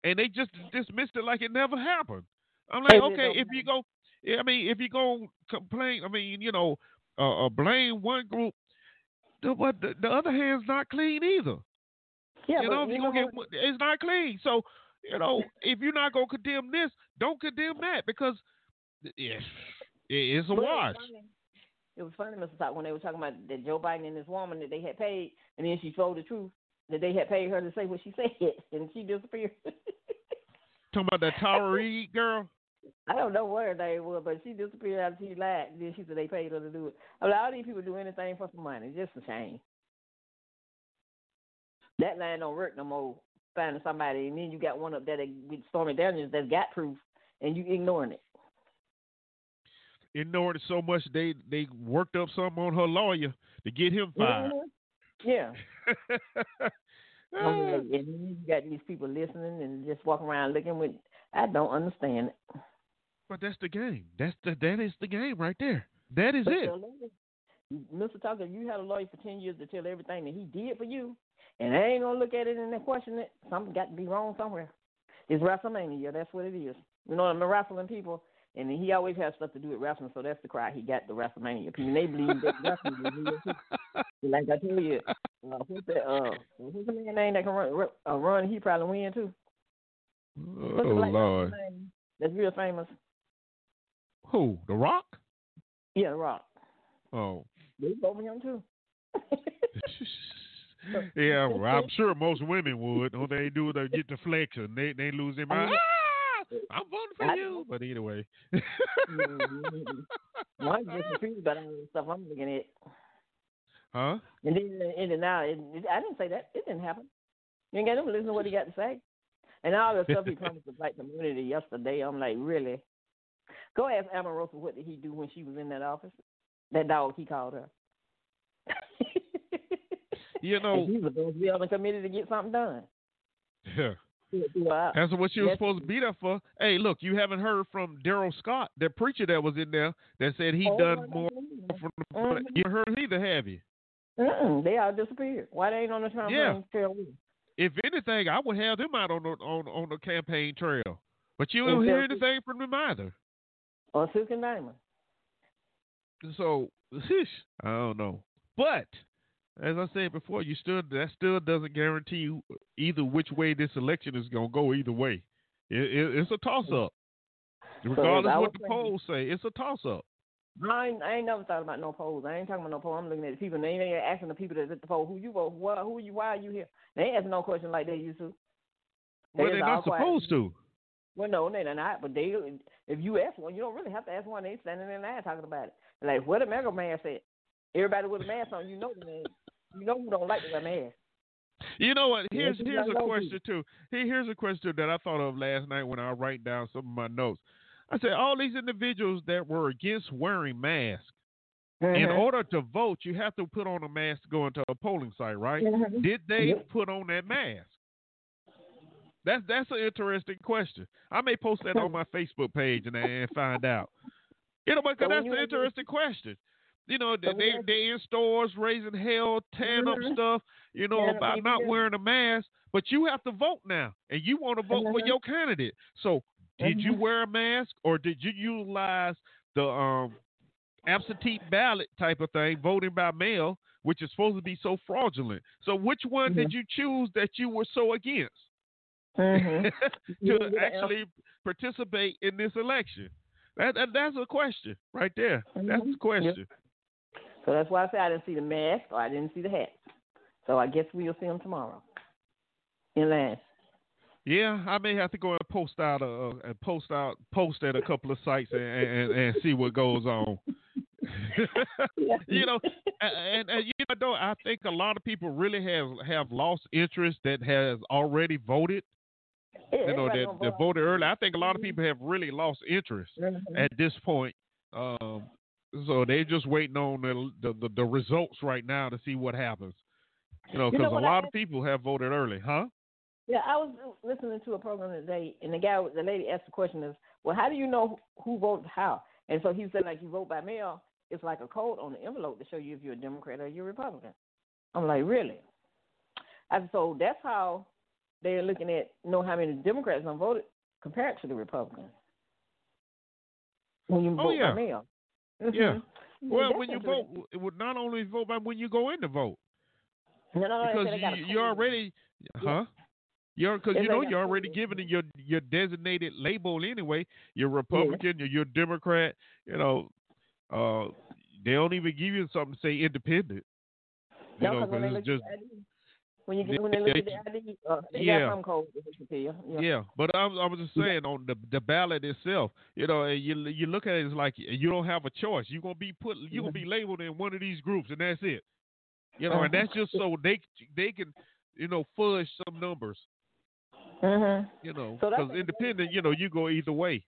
and they just dismissed it like it never happened. I'm like, okay, if you go, I mean, if you go complain, I mean, you know, uh, uh, blame one group, but the, the other hand's not clean either. Yeah, you know, you gonna get, it's not clean. So, you know, if you're not gonna condemn this, don't condemn that because it's, it's a wash it was funny, Mr. Talk, when they were talking about that Joe Biden and this woman that they had paid, and then she told the truth that they had paid her to say what she said, and she disappeared. talking about that Tara Reade girl. I don't know what her name was, but she disappeared after she lied. Then she said they paid her to do it. I mean, all these people do anything for some money. It's just a shame. That line don't work no more. Finding somebody, and then you got one up there that, with Stormy Daniels that's got proof, and you ignoring it Ignoring it so much they they worked up something on her lawyer to get him fired. Mm-hmm. Yeah. and you got these people listening and just walking around looking with. I don't understand it. But that's the game. That's the that is the game right there. That is but it. Mr. Tucker, you had a lawyer for ten years to tell everything that he did for you, and I ain't gonna look at it and question it. Something got to be wrong somewhere. It's WrestleMania. That's what it is. You know, I'm wrestling people and he always has stuff to do with wrestling, so that's the cry he got the WrestleMania. People they believe that wrestling is real. Like I tell you, uh, what's that? Uh, who's the man name that can run? Uh, run he probably win too. Oh Lord, that's real famous. Who? The Rock? Yeah, The Rock. Oh. They vote for him too. yeah, well, I'm sure most women would. All they do is they get the flex and they they lose their mind. I'm voting for I, you. But either way. mm-hmm. I'm just confused about all the stuff I'm looking at. Huh? And then in and it, it, I didn't say that. It didn't happen. You ain't got to listen to what he got to say. And all the stuff he promised to fight the black community yesterday, I'm like, really? Go ask Omarosa what did he do when she was in that office? That dog he called her. you know, he was supposed to be on the committee to get something done. Yeah. That's what you were supposed to be there for. Hey, look, you haven't heard from Darrell Scott, that preacher that was in there that said he oh, done more from the, mm-hmm. You heard either, have you? Mm-mm, they all disappeared. Why they ain't on the campaign yeah. trail? If anything, I would have them out on the on on the campaign trail. But you don't hear anything from them either. Or Susan Diamond. So, I don't know. But as I said before, you still that still doesn't guarantee you either which way this election is going to go. Either way, it, it, it's a toss up. Regardless of what the polls say, it's a toss up. I ain't, I ain't never thought about no polls. I ain't talking about no polls. I'm looking at the people. They ain't asking the people that at the poll who you vote. Who, who you? Why are you here? They ain't asking no question like they used to. They well, they're not supposed to. Well, no, they're not. But they, if you ask one, you don't really have to ask one. They standing in line talking about it. Like what the MAGA man said. Everybody with a mask on, you know the name. You know who don't like the mask. You know what? Here's here's a question too. Here's a question that I thought of last night when I write down some of my notes. I said all these individuals that were against wearing masks, In Mhm. order to vote, you have to put on a mask to go into a polling site, right? Mhm. Did they Yep. put on that mask? That's that's an interesting question. I may post that on my Facebook page and, and find out. You know, because that's an interesting question. You know, they they, they in stores raising hell, tearing up Mhm. stuff. You know up about not yeah. wearing a mask, but you have to vote now, and you want to vote for Mhm. your candidate. So, did you Mhm. wear a mask or did you utilize the um absentee ballot type of thing, voting by mail, which is supposed to be so fraudulent? So, which one did you choose that you were so against? Mhm. To an actually participate in this election? That, that that's a question right there. That's Mhm. the question. So that's why I said I didn't see the mask or I didn't see the hat. So I guess we'll see them tomorrow. In line. Yeah, I may have to go and post out a and post out post at a couple of sites and and, and see what goes on. you know, and, and you know, though, I think a lot of people really have have lost interest that has already voted. Yeah, You know, that, that voted early. I think a lot of people have really lost interest. Mhm. at this point. Um, so they're just waiting on the, the, the, the results right now to see what happens. You know, You know because a I lot of people have voted early, huh? Yeah, I was listening to a program today, and the guy, the lady asked the question is, well, how do you know who voted how? And so he said, like, you vote by mail, it's like a code on the envelope to show you if you're a Democrat or you're a Republican. I'm like, really? And so that's how they're looking at know how many Democrats have voted compared to the Republicans. When you Oh, vote yeah. by mail. Yeah. Mhm. Well, when you vote, it would not only vote, but when you go in to vote, no, no, because said they got a you, you're already, huh? You're because you know you're already given your your designated label anyway. You're Republican, you're, you're Democrat. You know, uh, they don't even give you something to say independent. You No, know, 'cause when they because it's just at the ID, when you they- get when they look at the ID, uh, they yeah. got some code that they can tell you. Yeah. Yeah, but I, was- I was just saying on the the ballot itself, you know, and you you look at it as like you don't have a choice. You're gonna be put, you're gonna be labeled in one of these groups, and that's it. You know, and Uh-huh. that's just so they they can, you know, fudge some numbers. Mhm. You know, So because independent, you know, you go either way.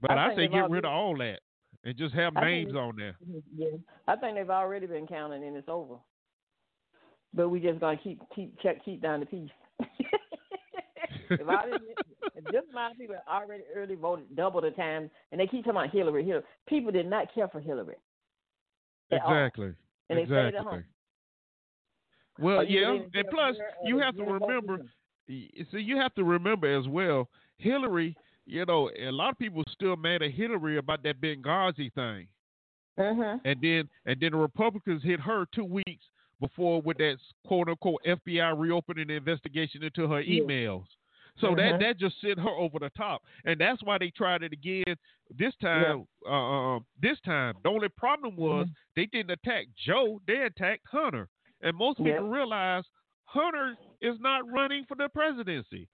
But I I, say get rid of all that and just have I think names it- on there. Yeah, I think they've already been counting and it's over. But we just gonna keep keep check keep down the peace. if, all this, if this amount of people already early voted double the time, and they keep talking about Hillary, Hillary, people did not care for Hillary. Exactly. And they stayed at exactly. Well, you yeah, didn't and plus for her, or you have to didn't remember. See, you have to remember as well, Hillary, you know, a lot of people still mad at Hillary about that Benghazi thing. Mhm. And then and then the Republicans hit her two weeks before with that quote unquote FBI reopening the investigation into her Yeah. emails. So that that just sent her over the top, and that's why they tried it again this time. Uh, uh, this time, the only problem was Mhm. they didn't attack Joe; they attacked Hunter, and most people Yep. realize Hunter is not running for the presidency.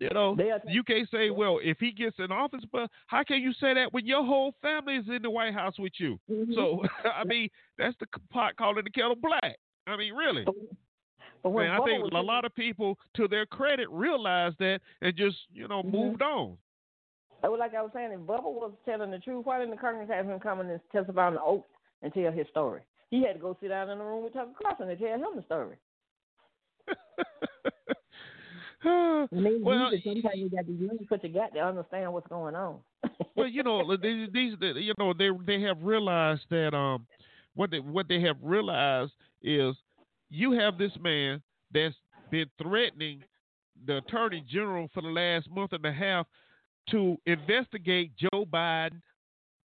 You know, you can't say, well, if he gets in office, but how can you say that when your whole family is in the White House with you? Mhm. So, I mean, that's the pot calling the kettle black. I mean, really. But, but when Man, I think a lot of people, to their credit, realized that and just, you know, Mhm. moved on. Was like I was saying, if Bubba was telling the truth, why didn't the Congress have him come and testify on the oath and tell his story? He had to go sit down in the room with Tucker Carlson and tell him the story. Well, you sometimes you got to really put your gut to understand what's going on. well, you know, these, these, you know, they they have realized that um, what they what they have realized is you have this man that's been threatening the attorney general for the last month and a half to investigate Joe Biden,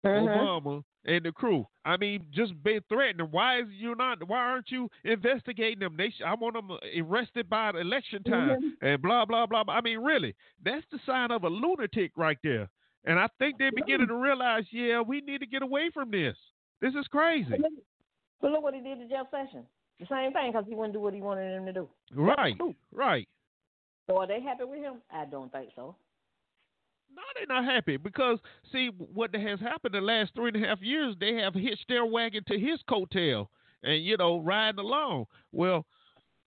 Mhm. Obama, and the crew. I mean, just been threatening. Why is you not? Why aren't you investigating them? They, sh- I want them arrested by election time and blah blah blah. blah. I mean, really, that's the sign of a lunatic right there. And I think they're beginning to realize, yeah, we need to get away from this. This is crazy. But look- what he did to Jeff Sessions. The same thing because he wouldn't do what he wanted him to do. Right, right. So are they happy with him? I don't think so. No, they're not happy because see what has happened the last three and a half years. They have hitched their wagon to his coattail, and you know riding along. Well,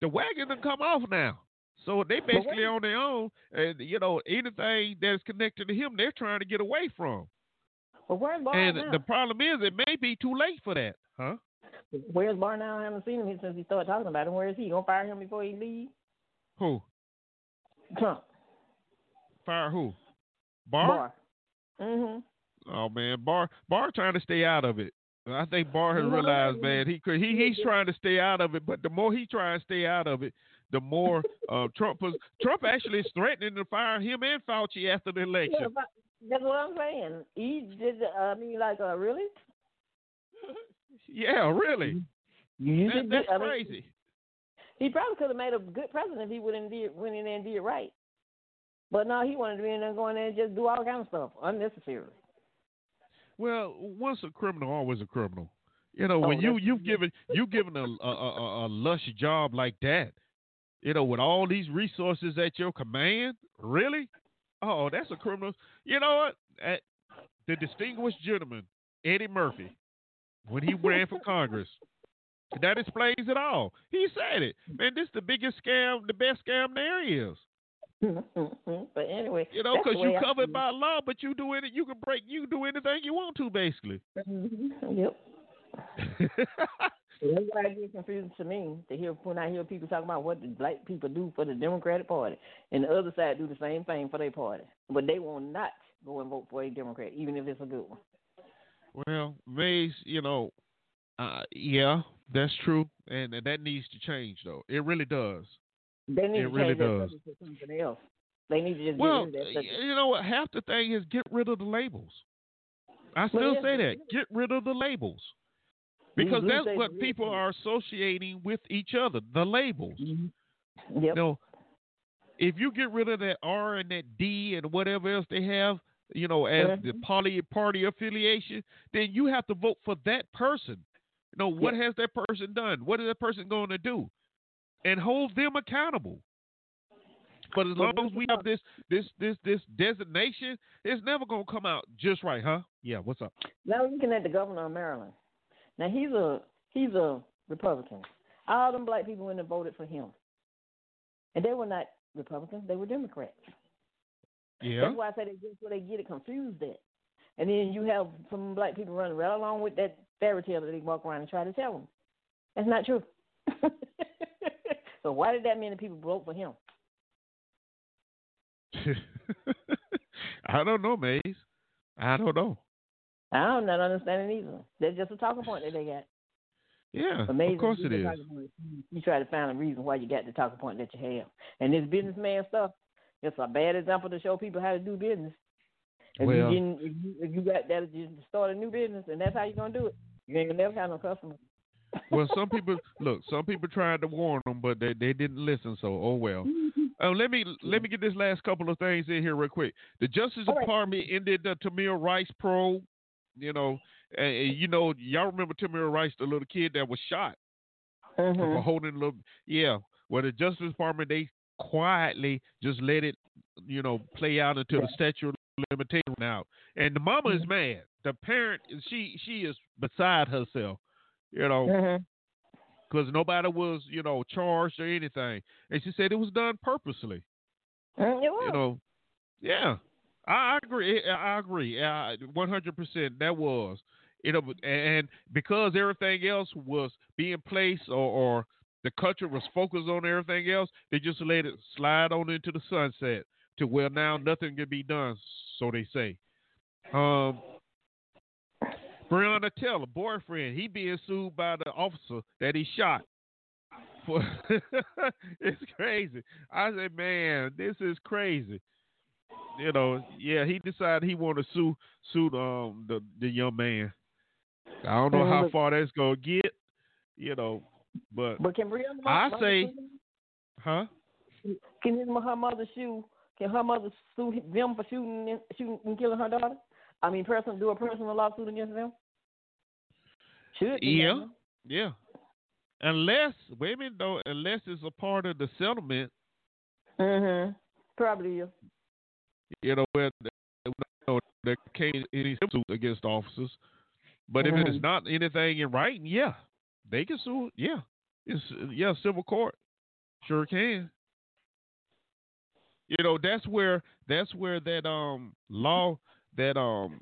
the wagon done come off now, so they basically on their own. And you know anything that's connected to him, they're trying to get away from. Well, where's Barr and now? the problem is, it may be too late for that, huh? Where's Barr? I haven't seen him since he started talking about him. Where is he? Gonna fire him before he leaves? Who? Trump. Fire who? Barr? Barr. Mhm. Oh man, Barr Barr trying to stay out of it. I think Barr has No, no, realized, man, he could he he's trying to stay out of it, but the more he tries to stay out of it, the more uh, Trump was Trump actually is threatening to fire him and Fauci after the election. but that's what I'm saying. He did. uh, I mean, like, uh, really? Yeah, really. Mm-hmm. You That, that's I mean, crazy. He probably could have made a good president if he went in, did, went in there and did it right. But no, he wanted to be in there and go in there and just do all kind of stuff unnecessary. Well, once a criminal, always a criminal. You know, Oh, when you you've given you given a a, a a lush job like that, you know, with all these resources at your command, really? Oh, that's a criminal. You know what? At the distinguished gentleman Eddie Murphy, when he ran for Congress, that explains it all. He said it. Man, this is the biggest scam, the best scam there is. but anyway, You know, because you covered by law, but you do it. You can break. You can do anything you want to, basically. Mhm. Yep. That's why it gets confusing to me to hear when I hear people talking about what the black people do for the Democratic Party, and the other side do the same thing for their party, but they will not go and vote for a Democrat, even if it's a good one. Well, Mays, you know, uh, yeah, that's true, and, and that needs to change, though. It really does. They need It to really does. to something else. They need to just Well, get rid of that. you know what? Half the thing is get rid of the labels. I still say that. Get rid of the labels. Because that's what people are associating with each other, the labels. Yep. You know, if you get rid of that R and that D and whatever else they have, you know, as the Mhm. party party affiliation, then you have to vote for that person. You know, what has that person done? What is that person going to do? And hold them accountable. But as long as we have this this this this designation, it's never gonna come out just right, huh? Yeah, what's up? Now looking at the governor of Maryland. Now he's a he's a Republican. All them black people went and voted for him, and they were not Republicans; they were Democrats. Yeah. That's why I say they that's where they get it confused at. And then you have some black people running right along with that fairy tale that they walk around and try to tell them. That's not true. so why did that many people vote for him? I don't know, Maze. I don't know. I'm not understanding either. That's just a talking point that they got. Yeah, Amazing. of course it is. talking points, You you try to find a reason why you got the talking point that you have. And this businessman stuff, it's a bad example to show people how to do business. If Well- you getting, if you if you got that you start a new business and that's how you're gonna do it, you ain't gonna never have no customers. well, some people look. Some people tried to warn them, but they, they didn't listen. So, oh well. Uh, let me let me get this last couple of things in here real quick. The Justice right. Department ended the Tamir Rice probe. You know, and, and you know, y'all remember Tamir Rice, the little kid that was shot for Mhm. holding a little. Yeah. Well, the Justice Department they quietly just let it, you know, play out until the statute of limitation out. And the mama is mm-hmm. mad. The parent, she she is beside herself. You know, mm-hmm. because nobody was, you know, charged or anything. And she said it was done purposely. Mm, It was. You know, yeah, I, agree. Eh, I I agree. One hundred percent. That was, you know, and because everything else was being placed or, or the country was focused on everything else, they just let it slide on into the sunset to where now nothing can be done. So they say. Um, Breonna Taylor, boyfriend, he being sued by the officer that he shot. For it's crazy. I said, man, this is crazy. You know, yeah, he decided he wanted to sue sue um the the young man. I don't know how far that's gonna get, you know, but But can Breonna I say- sue huh? can his her mother sue? Can her mother sue them for shooting and, shooting and killing her daughter? I mean, person do a personal lawsuit against them? Should be, Yeah. Yeah. Unless wait a minute though, unless it's a part of the settlement? Mhm. Probably is. you know, where you know, there can't any suit against officers. But if Mhm. it's not anything in writing, yeah, they can sue. Yeah, it's yeah, civil court, sure can. You know, that's where that's where that um law that um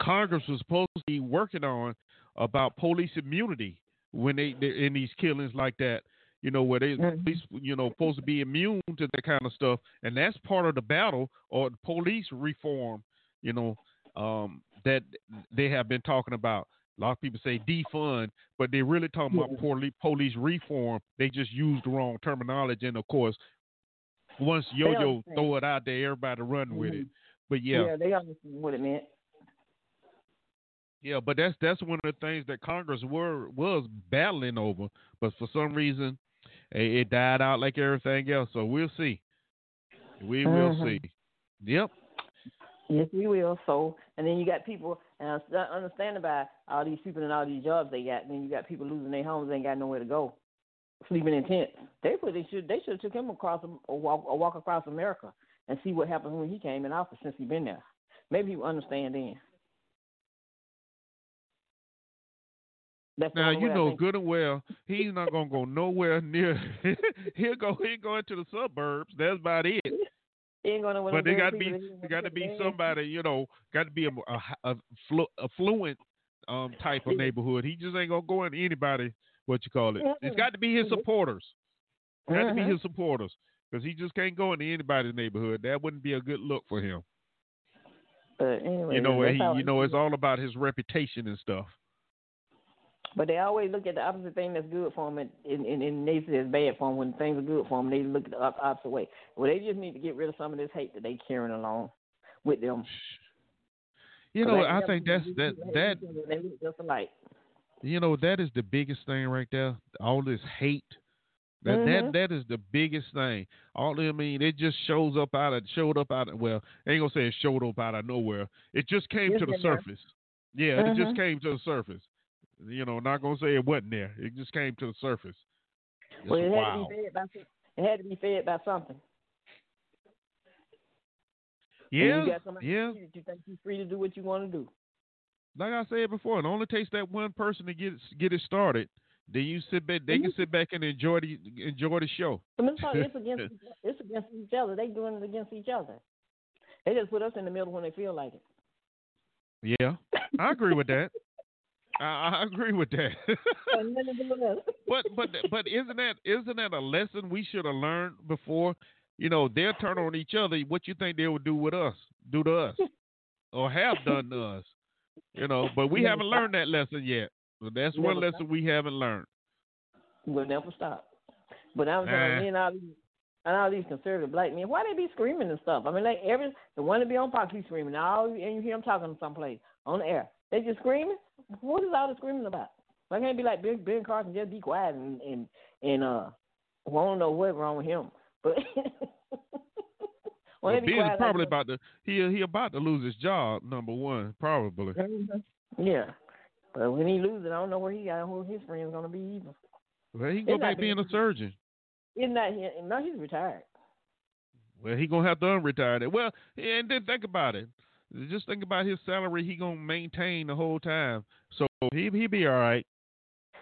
Congress was supposed to be working on about police immunity when they in these killings like that. You know where they Mhm. police, you know supposed to be immune to that kind of stuff, and that's part of the battle or police reform. You know um, that they have been talking about. A lot of people say defund, but they're really talking about police reform. They just used the wrong terminology, and of course, once Yo-Yo throw it out there, everybody run with it. But yeah, yeah, they understand what it meant. Yeah, but that's that's one of the things that Congress were was battling over, but for some reason, it, it died out like everything else. So we'll see. We will Mhm. see. Yep. Yes, we will. So, and then you got people, and I understand about all these people and all these jobs they got. And then you got people losing their homes, they ain't got nowhere to go, sleeping in tents. They put they should they should have took him across um, or walk, or walk across America and see what happened when he came in office since he been there. Maybe he understand then. That's Now you know good and well he's not gonna go nowhere near. he'll go he'll go into the suburbs. That's about it. Ain't gonna. But there got to be there got to be somebody you know got to be a a, a, flu, affluent um type of neighborhood. He just ain't gonna go into anybody. What you call it? It's got to be his Mhm. supporters. Got to be Mhm. his supporters because he just can't go into anybody's neighborhood. That wouldn't be a good look for him. But anyway, You know, he, you know, it's all about his reputation and stuff. But they always look at the opposite thing that's good for them, and, and, and, they say it's bad for them. When things are good for them, they look at the opposite way. Well, they just need to get rid of some of this hate that they carrying along with them. You know, I think that's that that They look just alike. you know that is the biggest thing right there. All this hate. That Mhm. that that is the biggest thing. All I mean, it just shows up out of showed up out of well, I ain't gonna say it showed up out of nowhere. It just came It's to the been there. surface. Yeah, it just Mhm. came to the surface. You know, not gonna say it wasn't there. It just came to the surface. It's Well, it had wow. to be fed by it had to be fed by something. Yeah, yeah. that you think you're free to do what you want to do. like I said before, it only takes that one person to get it, get it started. Then you sit back. They can sit back and enjoy the enjoy the show. I mean, it's, not- it's against it's against each other. They doing it against each other. They just put us in the middle when they feel like it. Yeah, I agree with that. I, I agree with that. Got nothing to do with us. but but but isn't that isn't that a lesson we should have learned before? You know, they'll turn on each other. What you think they would do with us? Do to us, or have done to us? You know, but we haven't stop. learned that lesson yet. So that's one Never lesson we haven't learned. We'll never stop. But I'm telling you, and all these and all these conservative black men, why they be screaming and stuff? I mean, like every the one that be on Fox, he's screaming. All and you hear him talking someplace on the air. They just screaming. What is all the screaming about? Why can't it be like Ben, ben Carson just be quiet and and and uh, well, I don't know what's wrong with him, but. Well, Well, Ben is probably like about to he he about to lose his job. Number one, probably. Mhm. Yeah, but when he loses, I don't know where he got who his friends gonna be either. Well, he can go It's back being a surgeon. Isn't that him? No, he's retired. Well, he gonna have to unretire that. Well, and then think about it. Just think about his salary. He gonna maintain the whole time, so he he be all right.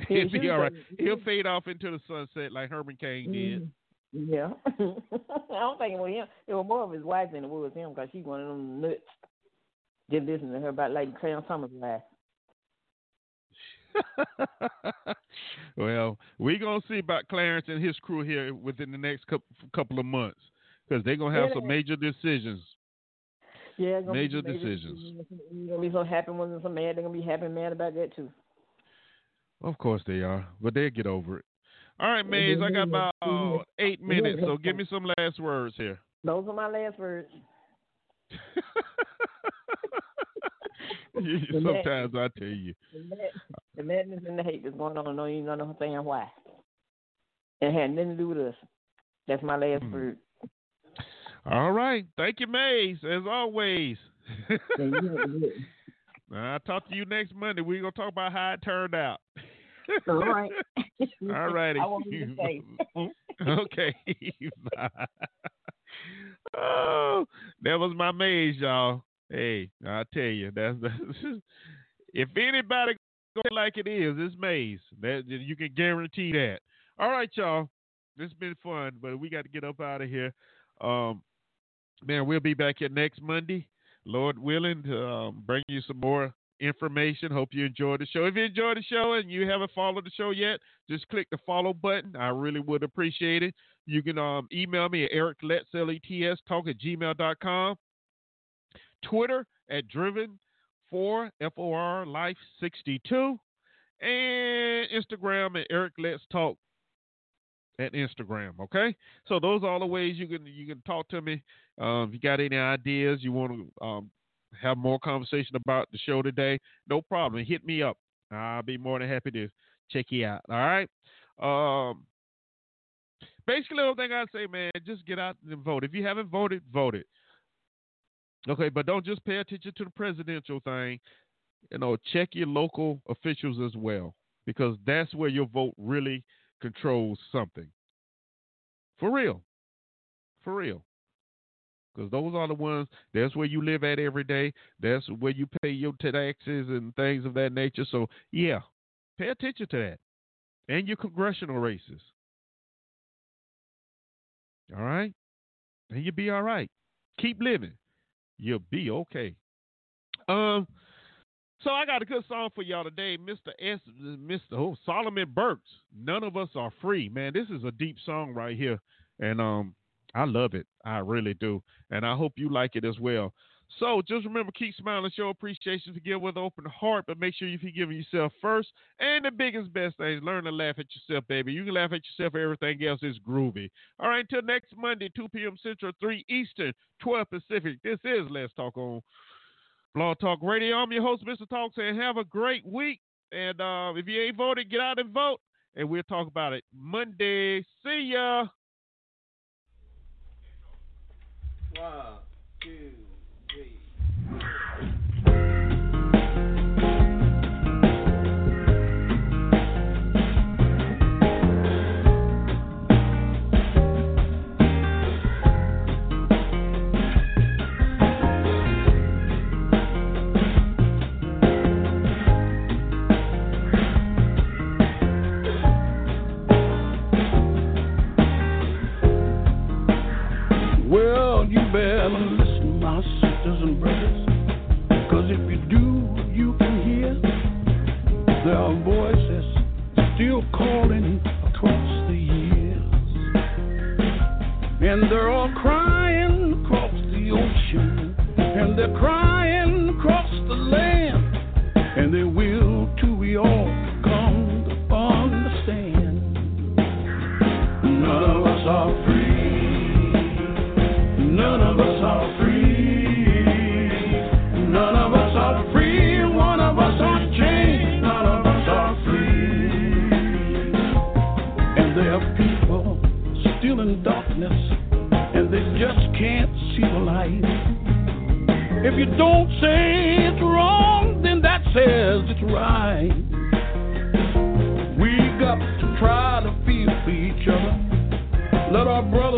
He He'll be all right. He'll fade off into the sunset like Herman Cain did. Mm, Yeah. I don't think it was him. It was more of his wife than it was him because she one of them nuts. Just listening to her about like Clarence Thomas laugh. well, we gonna see about Clarence and his crew here within the next couple couple of months because they're gonna have some major decisions. Yeah, it's Major be, decisions. You're gonna be so happy when there's some mad. They're gonna be happy and mad about that too. Of course they are, but they'll get over it. All right, Maze, I got about eight minutes, so give me some last words here. Those are my last words. Sometimes I tell you. The, madness and the hate that's going on, no, you don't understand why. It had nothing to do with us. That's my last Hmm. word. All right. Thank you, Maze, as always. Yeah, you have to do it. I'll talk to you next Monday. We're going to talk about how it turned out. All right. All righty. I won't even say. okay. Oh, that was my maze, y'all. Hey, I tell you, that's, that's if anybody go like it is, it's maze. That you can guarantee that. All right, y'all. This has been fun, but we got to get up out of here. Um, man, we'll be back here next Monday. Lord willing, to um, bring you some more information. Hope you enjoyed the show. If you enjoyed the show and you haven't followed the show yet, just click the follow button. I really would appreciate it. You can um, email me at ericlets, L-E-T-S, talk at gmail.com. Twitter at driven for F-O-R life 62 and Instagram at Eric Let's Talk at Instagram. Okay, so those are all the ways you can you can talk to me. Um, if you got any ideas, you want to um, have more conversation about the show today, no problem. Hit me up. I'll be more than happy to check you out. All right. Um, basically, the thing I say, man, just get out and vote. If you haven't voted, vote it. Okay, but don't just pay attention to the presidential thing. You know, check your local officials as well because that's where your vote really controls something. For real. For real. Because those are the ones, that's where you live at every day. That's where you pay your taxes and things of that nature. So, yeah, pay attention to that. And your congressional races. All right? And you'll be all right. Keep living. You'll be okay. Um, so I got a good song for y'all today, Mr. S, Mr. Oh, Solomon Burke's. None of us are free, man. This is a deep song right here, and um, I love it. I really do, and I hope you like it as well. So just remember, keep smiling, show appreciation, forgive with open heart, but make sure you forgive yourself first. And the biggest, best thing is learn to laugh at yourself, baby. You can laugh at yourself, everything else is groovy. All right, until next Monday, 2 p.m. Central, 3 Eastern, 12 Pacific. This is Let's Talk on Blog Talk Radio. I'm your host, Mr. Talk, saying have a great week. And uh, if you ain't voted, get out and vote. And we'll talk about it Monday. See ya. One, two. And they're all crying across the ocean. And they're crying If you don't say it's wrong, then that says it's right. We got to try to feel for each other. Let our brothers